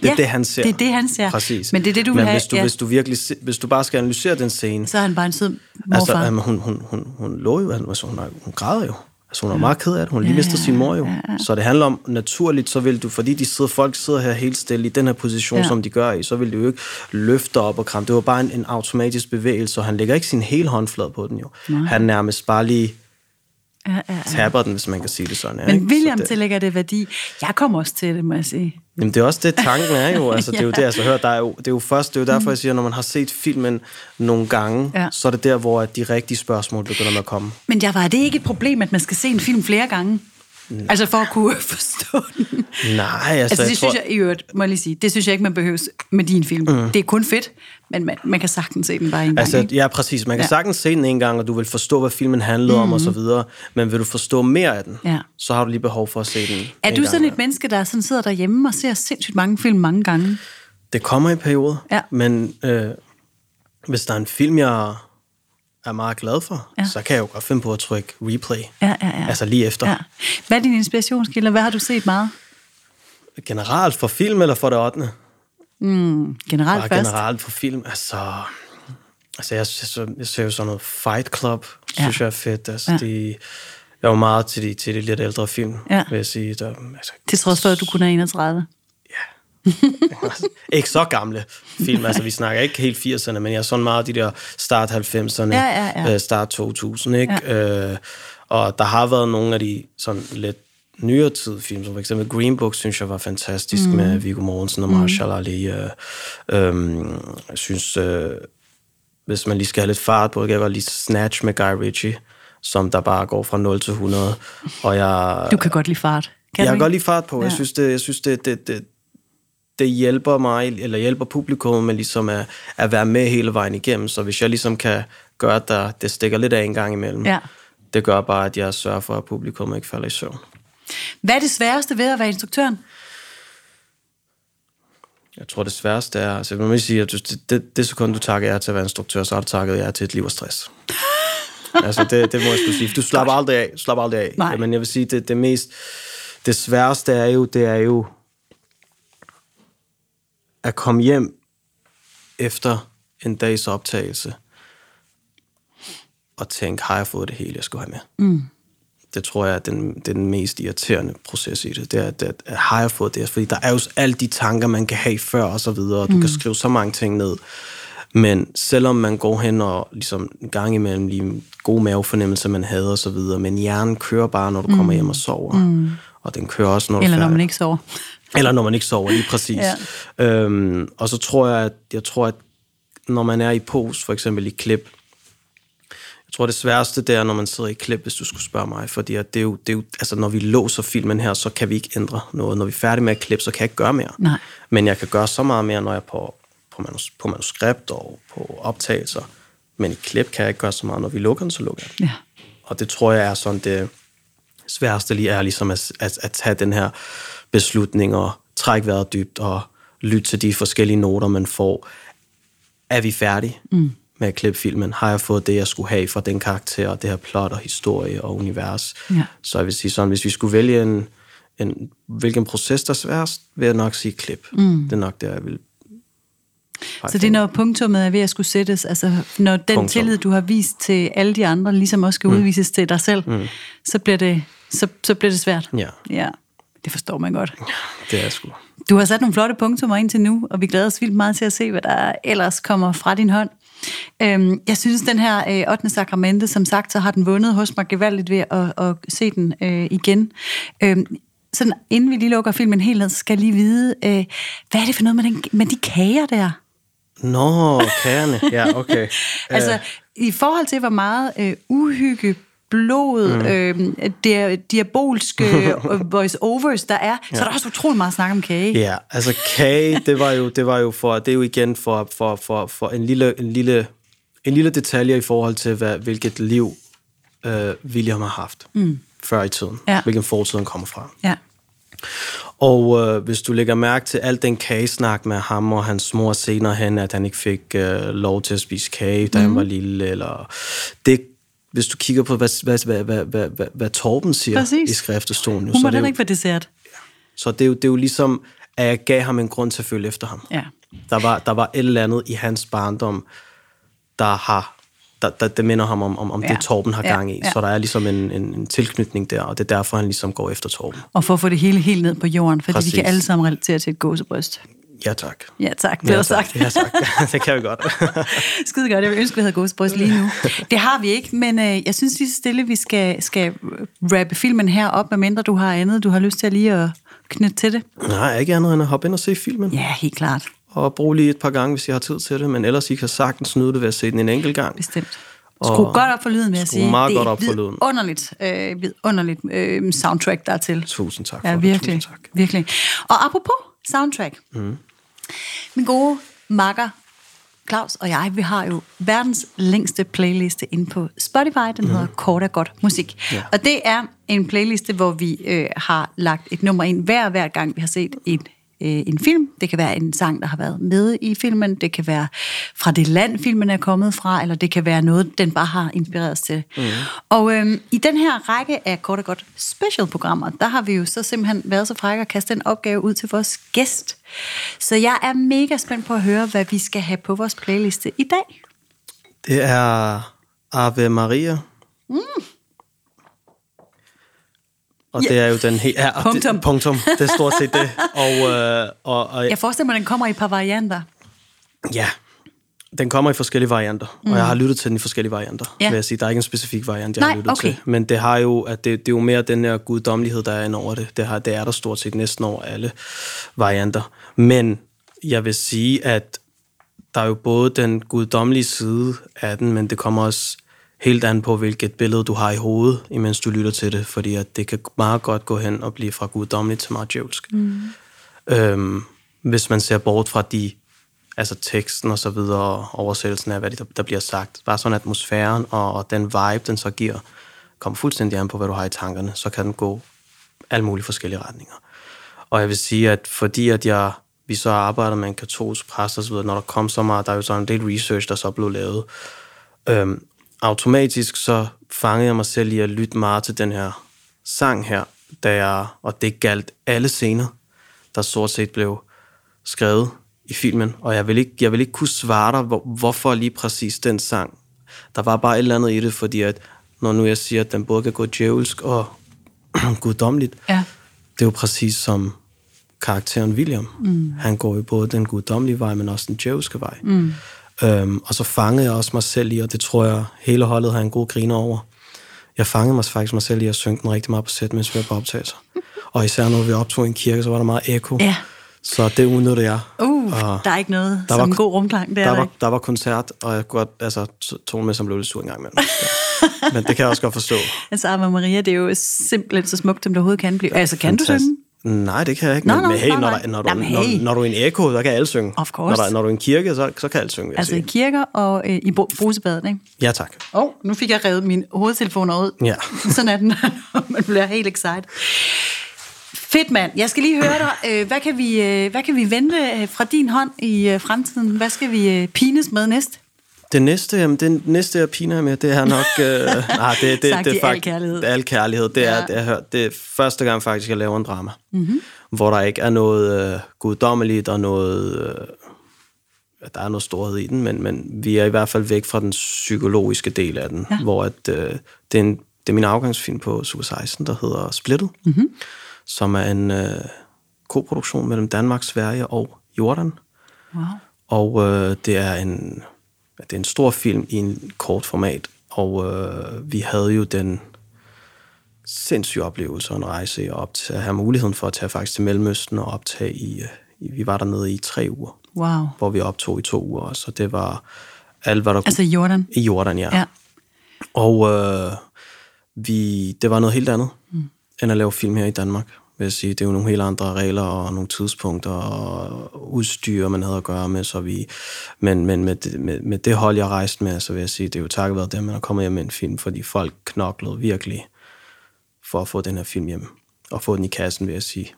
Det er Ja, det, han ser. det er det, han ser. Præcis. Men det er det, du vil Men have, hvis du, ja. hvis du virkelig, hvis du bare skal analysere den scene, Så er han bare en sød morfar. altså, jamen, hun, hun, hun, hun lå jo, altså, hun, hun græder jo. Altså, hun er meget ked af det. Hun har lige mistet sin mor jo. Så det handler om, naturligt, så vil du, fordi de sidder, folk sidder her helt stille i den her position, Ja. ja. som de gør i, så vil du jo ikke løfte op og kramme. Det var bare en, en automatisk bevægelse, og han lægger ikke sin hele håndflade på den jo. Han nærmest bare lige Ja, ja, ja. tapper den, hvis man kan sige det sådan. Ja, Men ikke? William Så det, tillægger det værdi. Jeg kommer også til det, må jeg sige. Jamen, det er også det, tanken er jo. Altså, det er jo det, altså, hør, der er jo, det er jo først, det er jo derfor, jeg siger, når man har set filmen nogle gange, Ja. så er det der, hvor de rigtige spørgsmål begynder med at komme. Men jeg var det ikke et problem, at man skal se en film flere gange? Altså for at kunne forstå den. Nej, altså, Altså det jeg synes tror, jeg i øvrigt, må jeg lige sige, det synes jeg ikke, man behøver med din film. Mm. Det er kun fedt, men man, man kan sagtens se den bare en gang. Altså, ikke? ja, præcis. Man kan Ja. sagtens se den en gang, og du vil forstå, hvad filmen handlede mm-hmm. om og så videre. Men vil du forstå mere af den, Ja. så har du lige behov for at se den Er du gang sådan et menneske, der sådan sidder derhjemme og ser sindssygt mange film mange gange? Det kommer i perioder, Ja. men øh, hvis der er en film, jeg er meget glad for, Ja. så kan jeg jo godt finde på at trykke replay. Ja, ja, ja. Altså lige efter. Ja. Hvad er din inspirationskilde? Hvad har du set meget? Generelt for film eller for det 8. Generelt Bare først. generelt for film. Altså, altså jeg, jeg, jeg ser jo sådan noget Fight Club, Ja. synes jeg er fedt. Altså, Ja. ja. de, jeg var meget til de, til de lidt ældre film, Ja. vil jeg sige. Der, altså, Til trods for, at du kun er 31. ikke så gamle film, altså vi snakker ikke helt 80'erne, men jeg er sådan meget de der start 90'erne, Ja, ja, ja. øh, start 2000, ikke? Ja. Øh, og der har været nogle af de sådan lidt nyere tid film, som for eksempel Green Book, synes jeg var fantastisk mm. med Viggo Mortensen og Marshall mm. Ali. Øh, øh, jeg synes, øh, hvis man lige skal have lidt fart på, jeg godt lige Snatch med Guy Ritchie, som der bare går fra 0 til 100, og jeg... Du kan godt lide fart. Kan jeg kan godt lide fart på. Ja. Jeg synes, det, jeg synes det, det, det, det hjælper mig, eller hjælper publikum med ligesom at, at være med hele vejen igennem. Så hvis jeg ligesom kan gøre, at der, det stikker lidt af en gang imellem, Ja. det gør bare, at jeg sørger for, at publikum ikke falder i søvn. Hvad er det sværeste ved at være instruktøren? Jeg tror, det sværeste er, altså, man må sige, at det, det, det sekund, du takker jer til at være instruktør, så har du takket jer til et liv af stress. altså, det, det må jeg skulle sige. Du slapper aldrig af. Slapper aldrig af. Nej. Men jeg vil sige, det, det mest... Det sværeste er jo, det er jo at komme hjem efter en dags optagelse og tænke, har jeg fået det hele, jeg skulle have med? Mm. Det tror jeg er den, det er den mest irriterende proces i det. Det er, at, at, at har jeg fået det? Fordi der er jo alle de tanker, man kan have før og så videre, og du mm. kan skrive så mange ting ned. Men selvom man går hen og ligesom en gang imellem lige en god mavefornemmelse, man havde og så videre, men hjernen kører bare, når du kommer hjem og sover. Mm. Og den kører også, når du Eller er når man ikke sover? Eller når man ikke sover, lige præcis. Ja. øhm, og så tror jeg, at, jeg tror, at når man er i pose, for eksempel i klip, jeg tror, det sværeste det er, når man sidder i klip, hvis du skulle spørge mig, fordi at det er jo, det er jo, altså, når vi låser filmen her, så kan vi ikke ændre noget. Når vi er færdige med at klippe, så kan jeg ikke gøre mere. Nej. Men jeg kan gøre så meget mere, når jeg er på, på, manus, på manuskript og på optagelser. Men i klip kan jeg ikke gøre så meget. Når vi lukker den, så lukker jeg den. Ja. Og det tror jeg er sådan det sværeste lige er ligesom at, at, at tage den her beslutning og trække vejret dybt og lytte til de forskellige noter, man får. Er vi færdige mm. med at klippe filmen? Har jeg fået det, jeg skulle have fra den karakter, det her plot og historie og univers? Ja. Så jeg vil sige sådan, hvis vi skulle vælge en, en hvilken proces, der er sværest, vil jeg nok sige klip. Mm. Det er nok det, jeg vil Så det er, når punktummet er ved at skulle sættes, altså når den Punktum. tillid, du har vist til alle de andre, ligesom også skal mm. udvises til dig selv, mm. så, bliver det, så, så bliver det svært. Ja. ja. Det forstår man godt. Det er sgu. Du har sat nogle flotte punktummer ind til nu, og vi glæder os vildt meget til at se, hvad der ellers kommer fra din hånd. Øhm, jeg synes, den her øh, 8. sakramente, som sagt, så har den vundet hos mig gevaldigt ved at, at se den øh, igen. Øhm, sådan, inden vi lige lukker filmen helt ned, så skal jeg lige vide, øh, hvad er det for noget med, den, med de kager der? Nå, kagerne. Ja, okay. Altså, Øh, i forhold til, hvor meget øh, uhygge, blod, mm. øh, der, diabolske øh, voice-overs der er, ja. så er der også utrolig meget snak om kage. Ja, altså kage, det var jo, det var jo for, det er jo igen for, for, for, for en, lille, en, lille, en lille detalje i forhold til, hvad, hvilket liv øh, William har haft mm. før i tiden. Ja. Hvilken fortid han kommer fra. Ja. Og øh, hvis du lægger mærke til al den kagesnak med ham og hans mor senere hen, at han ikke fik øh, lov til at spise kage, da mm. han var lille, eller det, hvis du kigger på, hvad, hvad, hvad, hvad, hvad, hvad, hvad Torben siger Præcis. i skriftestolen, Hun så, må er jo, ikke være dessert. så det, er jo, det er jo ligesom, at jeg gav ham en grund til at følge efter ham. Ja. Der var, der var et eller andet i hans barndom, der har der, der, det minder ham om, om, om Ja. ja. det, Torben har Ja. gang i. Ja. Så der er ligesom en, en, en tilknytning der, og det er derfor, han ligesom går efter Torben. Og for at få det hele helt ned på jorden, fordi Præcis. vi kan alle sammen relatere til et gåsebryst. Ja, tak. Ja, tak. Det ja, sagt. Ja, tak. det kan vi godt. Skide godt. Jeg vil ønske, vi havde gåsbrøst lige nu. Det har vi ikke, men øh, jeg synes lige så stille, vi skal, skal rappe filmen her op, medmindre du har andet, du har lyst til lige at knytte til det. Nej, ikke andet end at hoppe ind og se filmen. Ja, helt klart. Og bruge lige et par gange, hvis jeg har tid til det, men ellers I kan sagtens nyde det ved at se den en enkelt gang. Bestemt. Skru godt op for lyden, vil jeg sige. meget det er godt op for lyden. Underligt, øh, vidunderligt øh, soundtrack, der er til. Tusind tak for Ja, det. virkelig. Tusind tak. virkelig. Og apropos soundtrack. Mm. Min gode makker, Claus og jeg, vi har jo verdens længste playliste inde på Spotify. Den hedder Kort og Godt Musik. Ja. Og det er en playliste, hvor vi øh, har lagt et nummer ind hver, hver gang, vi har set en øh, en film. Det kan være en sang, der har været med i filmen. Det kan være fra det land, filmen er kommet fra, eller det kan være noget, den bare har inspireret os til. Mm. Og øh, i den her række af kort og godt special-programmer, der har vi jo så simpelthen været så frække at kaste en opgave ud til vores gæst. Så jeg er mega spændt på at høre, hvad vi skal have på vores playliste i dag. Det er Ave Maria. Mm. Og det er jo den helt... Ja, Punktum. Det, punktum. Det er stort set det. Og, øh, og, og Jeg forestiller mig, at den kommer i et par varianter. ja, den kommer i forskellige varianter. Mm. Og jeg har lyttet til den i forskellige varianter, Ja. vil jeg sige. Der er ikke en specifik variant, jeg Nej, har lyttet okay. til. Men det har jo, at det, det er jo mere den her guddommelighed, der er ind over det. Det, har, det er der stort set næsten over alle varianter. Men jeg vil sige, at der er jo både den guddommelige side af den, men det kommer også helt an på, hvilket billede du har i hovedet, imens du lytter til det, fordi at det kan meget godt gå hen og blive fra guddommeligt til meget djævelsk. Mm. Øhm, hvis man ser bort fra de, altså teksten og så videre, og oversættelsen af, hvad der, der bliver sagt. Bare sådan atmosfæren og, og den vibe, den så giver, kommer fuldstændig an på, hvad du har i tankerne, så kan den gå alle mulige forskellige retninger. Og jeg vil sige, at fordi at jeg, vi så arbejder med en katolsk præst og så videre, når der kom så meget, der er jo så en del research, der så blev lavet, øhm, automatisk så fangede jeg mig selv i at lytte meget til den her sang her, da jeg, og det galt alle scener, der stort set blev skrevet i filmen, og jeg vil ikke, jeg vil ikke kunne svare dig, hvor, hvorfor lige præcis den sang. Der var bare et eller andet i det, fordi at, når nu jeg siger, at den både kan gå djævelsk og guddommeligt, Ja. det er jo præcis som karakteren William. Mm. Han går jo både den guddommelige vej, men også den djævelske vej. Mm. Øhm, og så fangede jeg også mig selv i, og det tror jeg, hele holdet har en god griner over. Jeg fangede mig faktisk mig selv i at synge den rigtig meget på sæt, mens vi var på optagelser. Og især når vi optog i en kirke, så var der meget ekko. Ja. Så det udnyttede jeg. Uh, Og der er ikke noget der som var- en god rumklang. Er der, der var, der var koncert, og jeg godt, altså, tog med, som blev lidt sur en gang imellem. Men det kan jeg også godt forstå. Altså, Ave Maria, det er jo simpelthen så smukt, som det overhovedet kan blive. Altså, kan du Fantastisk. synge? Nej, det kan jeg ikke. Nå, men, nå, men hey, nej, når, nej. der, når, du, Jamen, hey. når, når du er i en ekko, så kan alle synge. Of course. Når, der, når du er i en kirke, så, så kan alle synge, Altså i sige. kirker og øh, i bru- brusebadet, ikke? Ja, tak. Åh, oh, nu fik jeg revet mine hovedtelefoner ud. Ja. Sådan er den, man bliver helt excited. Fedt, mand. Jeg skal lige høre dig. Øh, Hvad kan vi, øh, hvad kan vi vente øh, fra din hånd i øh, fremtiden? Hvad skal vi pines med næst? Det næste, jamen, det næste, jeg piner med, det er nok... Øh, nej, det, det, Sagt det, i er al fakt- kærlighed. Al kærlighed. Det er, Ja. det, er, det er første gang faktisk, jeg laver en drama. Mm-hmm. Hvor der ikke er noget øh, guddommeligt og noget... Øh, der er noget storhed i den, men, men vi er i hvert fald væk fra den psykologiske del af den, ja. hvor at, øh, det, er en, det er min afgangsfilm på Super 16, der hedder Splittet, mm-hmm. som er en øh, koproduktion mellem Danmark, Sverige og Jordan. Wow. Og øh, det er en det er en stor film i en kort format, og øh, vi havde jo den sindssyge oplevelse og en rejse op til at have muligheden for at tage faktisk til Mellemøsten og optage i, øh, i vi var dernede i tre uger, Wow. hvor vi optog i to uger også, og det var alt, hvad der Altså Jordan. i Jordan, ja. Ja. Og øh, vi, det var noget helt andet, mm. end at lave film her i Danmark. Vil jeg sige. Det er jo nogle helt andre regler og nogle tidspunkter og udstyr, man havde at gøre med. Så vi, men men med, det, med, med det hold, jeg rejste med, så vil jeg sige, det er jo takket være det, man er kommet hjem med en film, fordi folk knoklede virkelig for at få den her film hjem. Og få den i kassen, vil jeg sige.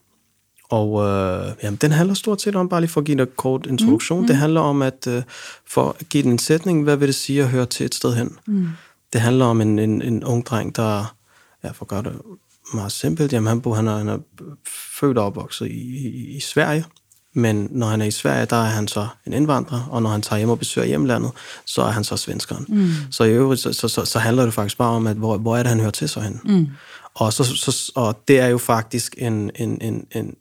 Og øh, jamen, den handler stort set om, bare lige for at give dig en kort introduktion, mm, mm. det handler om, at øh, for at give den en sætning, hvad vil det sige at høre til et sted hen? Mm. Det handler om en, en, en ung dreng, der, ja, for at gøre det meget simpelt, jamen han, bor, han, er, han er født og opvokset i, i, i Sverige, men når han er i Sverige, der er han så en indvandrer, og når han tager hjem og besøger hjemlandet, så er han så svenskeren. Mm. Så i øvrigt, så, så, så, så handler det faktisk bare om, at hvor, hvor er det, han hører til så hen? Mm. Og, så, så, og det er jo faktisk en, en, en, en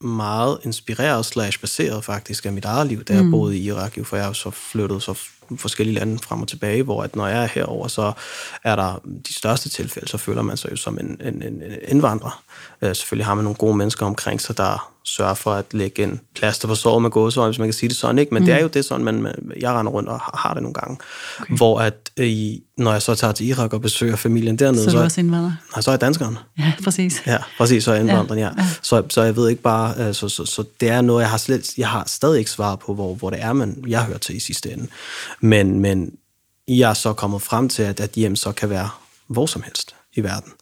meget inspireret slash baseret faktisk af mit eget liv, da jeg mm. boede i Irak, jo, for jeg har så flyttet så forskellige lande frem og tilbage, hvor at når jeg er herover, så er der de største tilfælde, så føler man sig jo som en, en, en indvandrer. Øh, selvfølgelig har man nogle gode mennesker omkring sig, der sørger for at lægge en plaster på såret med gåsøjne, hvis man kan sige det sådan, ikke? Men mm. det er jo det sådan, man, jeg render rundt og har det nogle gange. Okay. Hvor at, øh, når jeg så tager til Irak og besøger familien dernede, så, er du også indvandrer? Nej, så er jeg danskeren. Ja, præcis. Ja, præcis, så er jeg indvandreren, ja. ja. Så, så jeg ved ikke bare, øh, så, så, så det er noget, jeg har, slet, jeg har stadig ikke svaret på, hvor, hvor det er, men jeg hører til i sidste ende. Men, men jeg er så kommet frem til, at, at hjem så kan være hvor som helst i verden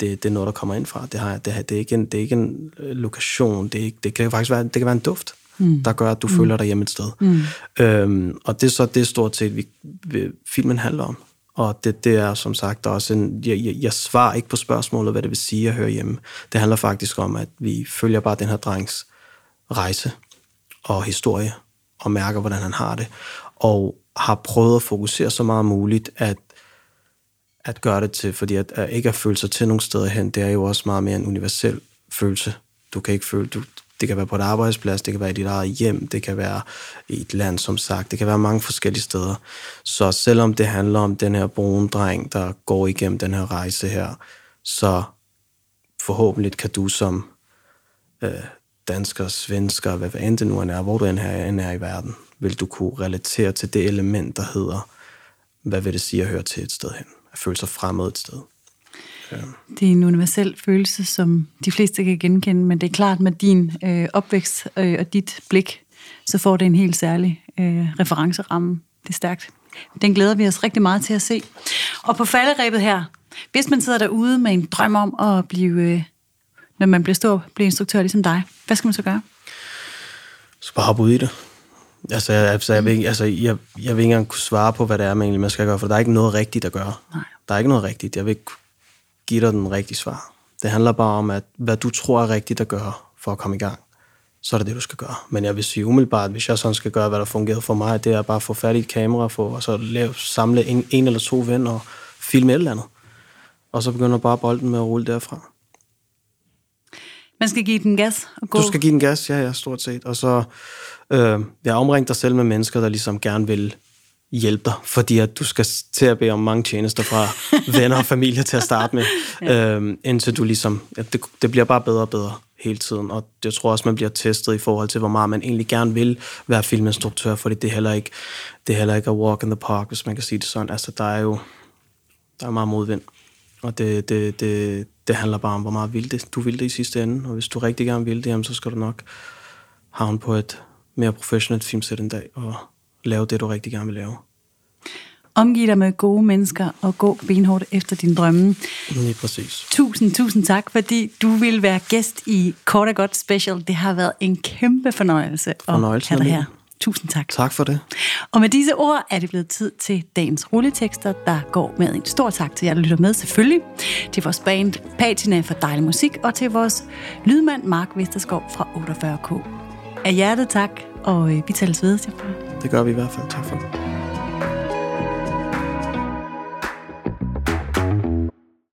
det, det er noget, der kommer ind fra. Det, har, det, det, er, ikke en, det er ikke en øh, lokation, det, er ikke, det kan faktisk være, det kan være en duft, mm. der gør, at du mm. føler dig hjemme et sted. Mm. Øhm, og det er så det er stort set, vi, vi, filmen handler om. Og det, det er som sagt også en... Jeg, jeg, jeg svarer ikke på spørgsmålet, hvad det vil sige at høre hjemme. Det handler faktisk om, at vi følger bare den her drengs rejse og historie, og mærker, hvordan han har det. Og har prøvet at fokusere så meget muligt, at at gøre det til, fordi at, at ikke at føle sig til nogle steder hen, det er jo også meget mere en universel følelse. Du kan ikke føle, du, det kan være på et arbejdsplads, det kan være i dit eget hjem, det kan være i et land, som sagt, det kan være mange forskellige steder. Så selvom det handler om den her brune dreng, der går igennem den her rejse her, så forhåbentlig kan du som øh, dansker, svensker, hvad, hvad end det nu er, hvor du end er, end er i verden, vil du kunne relatere til det element, der hedder, hvad vil det sige at høre til et sted hen? at føle sig fremmed et sted. Ja. Det er en universel følelse, som de fleste kan genkende, men det er klart med din øh, opvækst øh, og dit blik, så får det en helt særlig øh, referenceramme. Det er stærkt. Den glæder vi os rigtig meget til at se. Og på falderæbet her, hvis man sidder derude med en drøm om at blive, øh, når man bliver stor, blive instruktør ligesom dig, hvad skal man så gøre? Så bare hoppe ud i det. Altså, jeg, altså, jeg, vil, altså jeg, jeg vil ikke engang kunne svare på, hvad det er, man, egentlig, man skal gøre, for der er ikke noget rigtigt at gøre. Nej. Der er ikke noget rigtigt. Jeg vil ikke give dig den rigtige svar. Det handler bare om, at hvad du tror er rigtigt at gøre for at komme i gang, så er det det, du skal gøre. Men jeg vil sige umiddelbart, hvis jeg sådan skal gøre, hvad der fungerer for mig, det er bare at få fat i et kamera, få, og så lave, samle en, en eller to venner og filme et eller andet. Og så begynder bare bolden med at rulle derfra. Man skal give den gas og gå. Du skal give den gas, ja, ja, stort set. Og så øh, ja, omring dig selv med mennesker, der ligesom gerne vil hjælpe dig, fordi at du skal til at bede om mange tjenester fra venner og familie til at starte med, ja. øh, indtil du ligesom, ja, det, det bliver bare bedre og bedre hele tiden, og jeg tror også, man bliver testet i forhold til, hvor meget man egentlig gerne vil være filminstruktør, fordi det er heller ikke, det er heller ikke a walk in the park, hvis man kan sige det sådan. Altså, der er jo der er meget modvind, og det, det, det, det handler bare om, hvor meget vil det, du vil det i sidste ende, og hvis du rigtig gerne vil det, jamen, så skal du nok havne på et mere professionelt filmsæt en dag, og lave det, du rigtig gerne vil lave. Omgiv dig med gode mennesker og gå benhårdt efter din drømme. Lige præcis. Tusind, tusind tak, fordi du vil være gæst i Kort og Godt Special. Det har været en kæmpe fornøjelse, fornøjelse at have dig her. Tusind tak. Tak for det. Og med disse ord er det blevet tid til dagens rulletekster, der går med en stor tak til jer, der lytter med selvfølgelig, til vores band Patina for dejlig musik, og til vores lydmand Mark Vesterskov fra 48K. Af hjertet tak, og øh, vi tales ved, Det gør vi i hvert fald. Tak for det.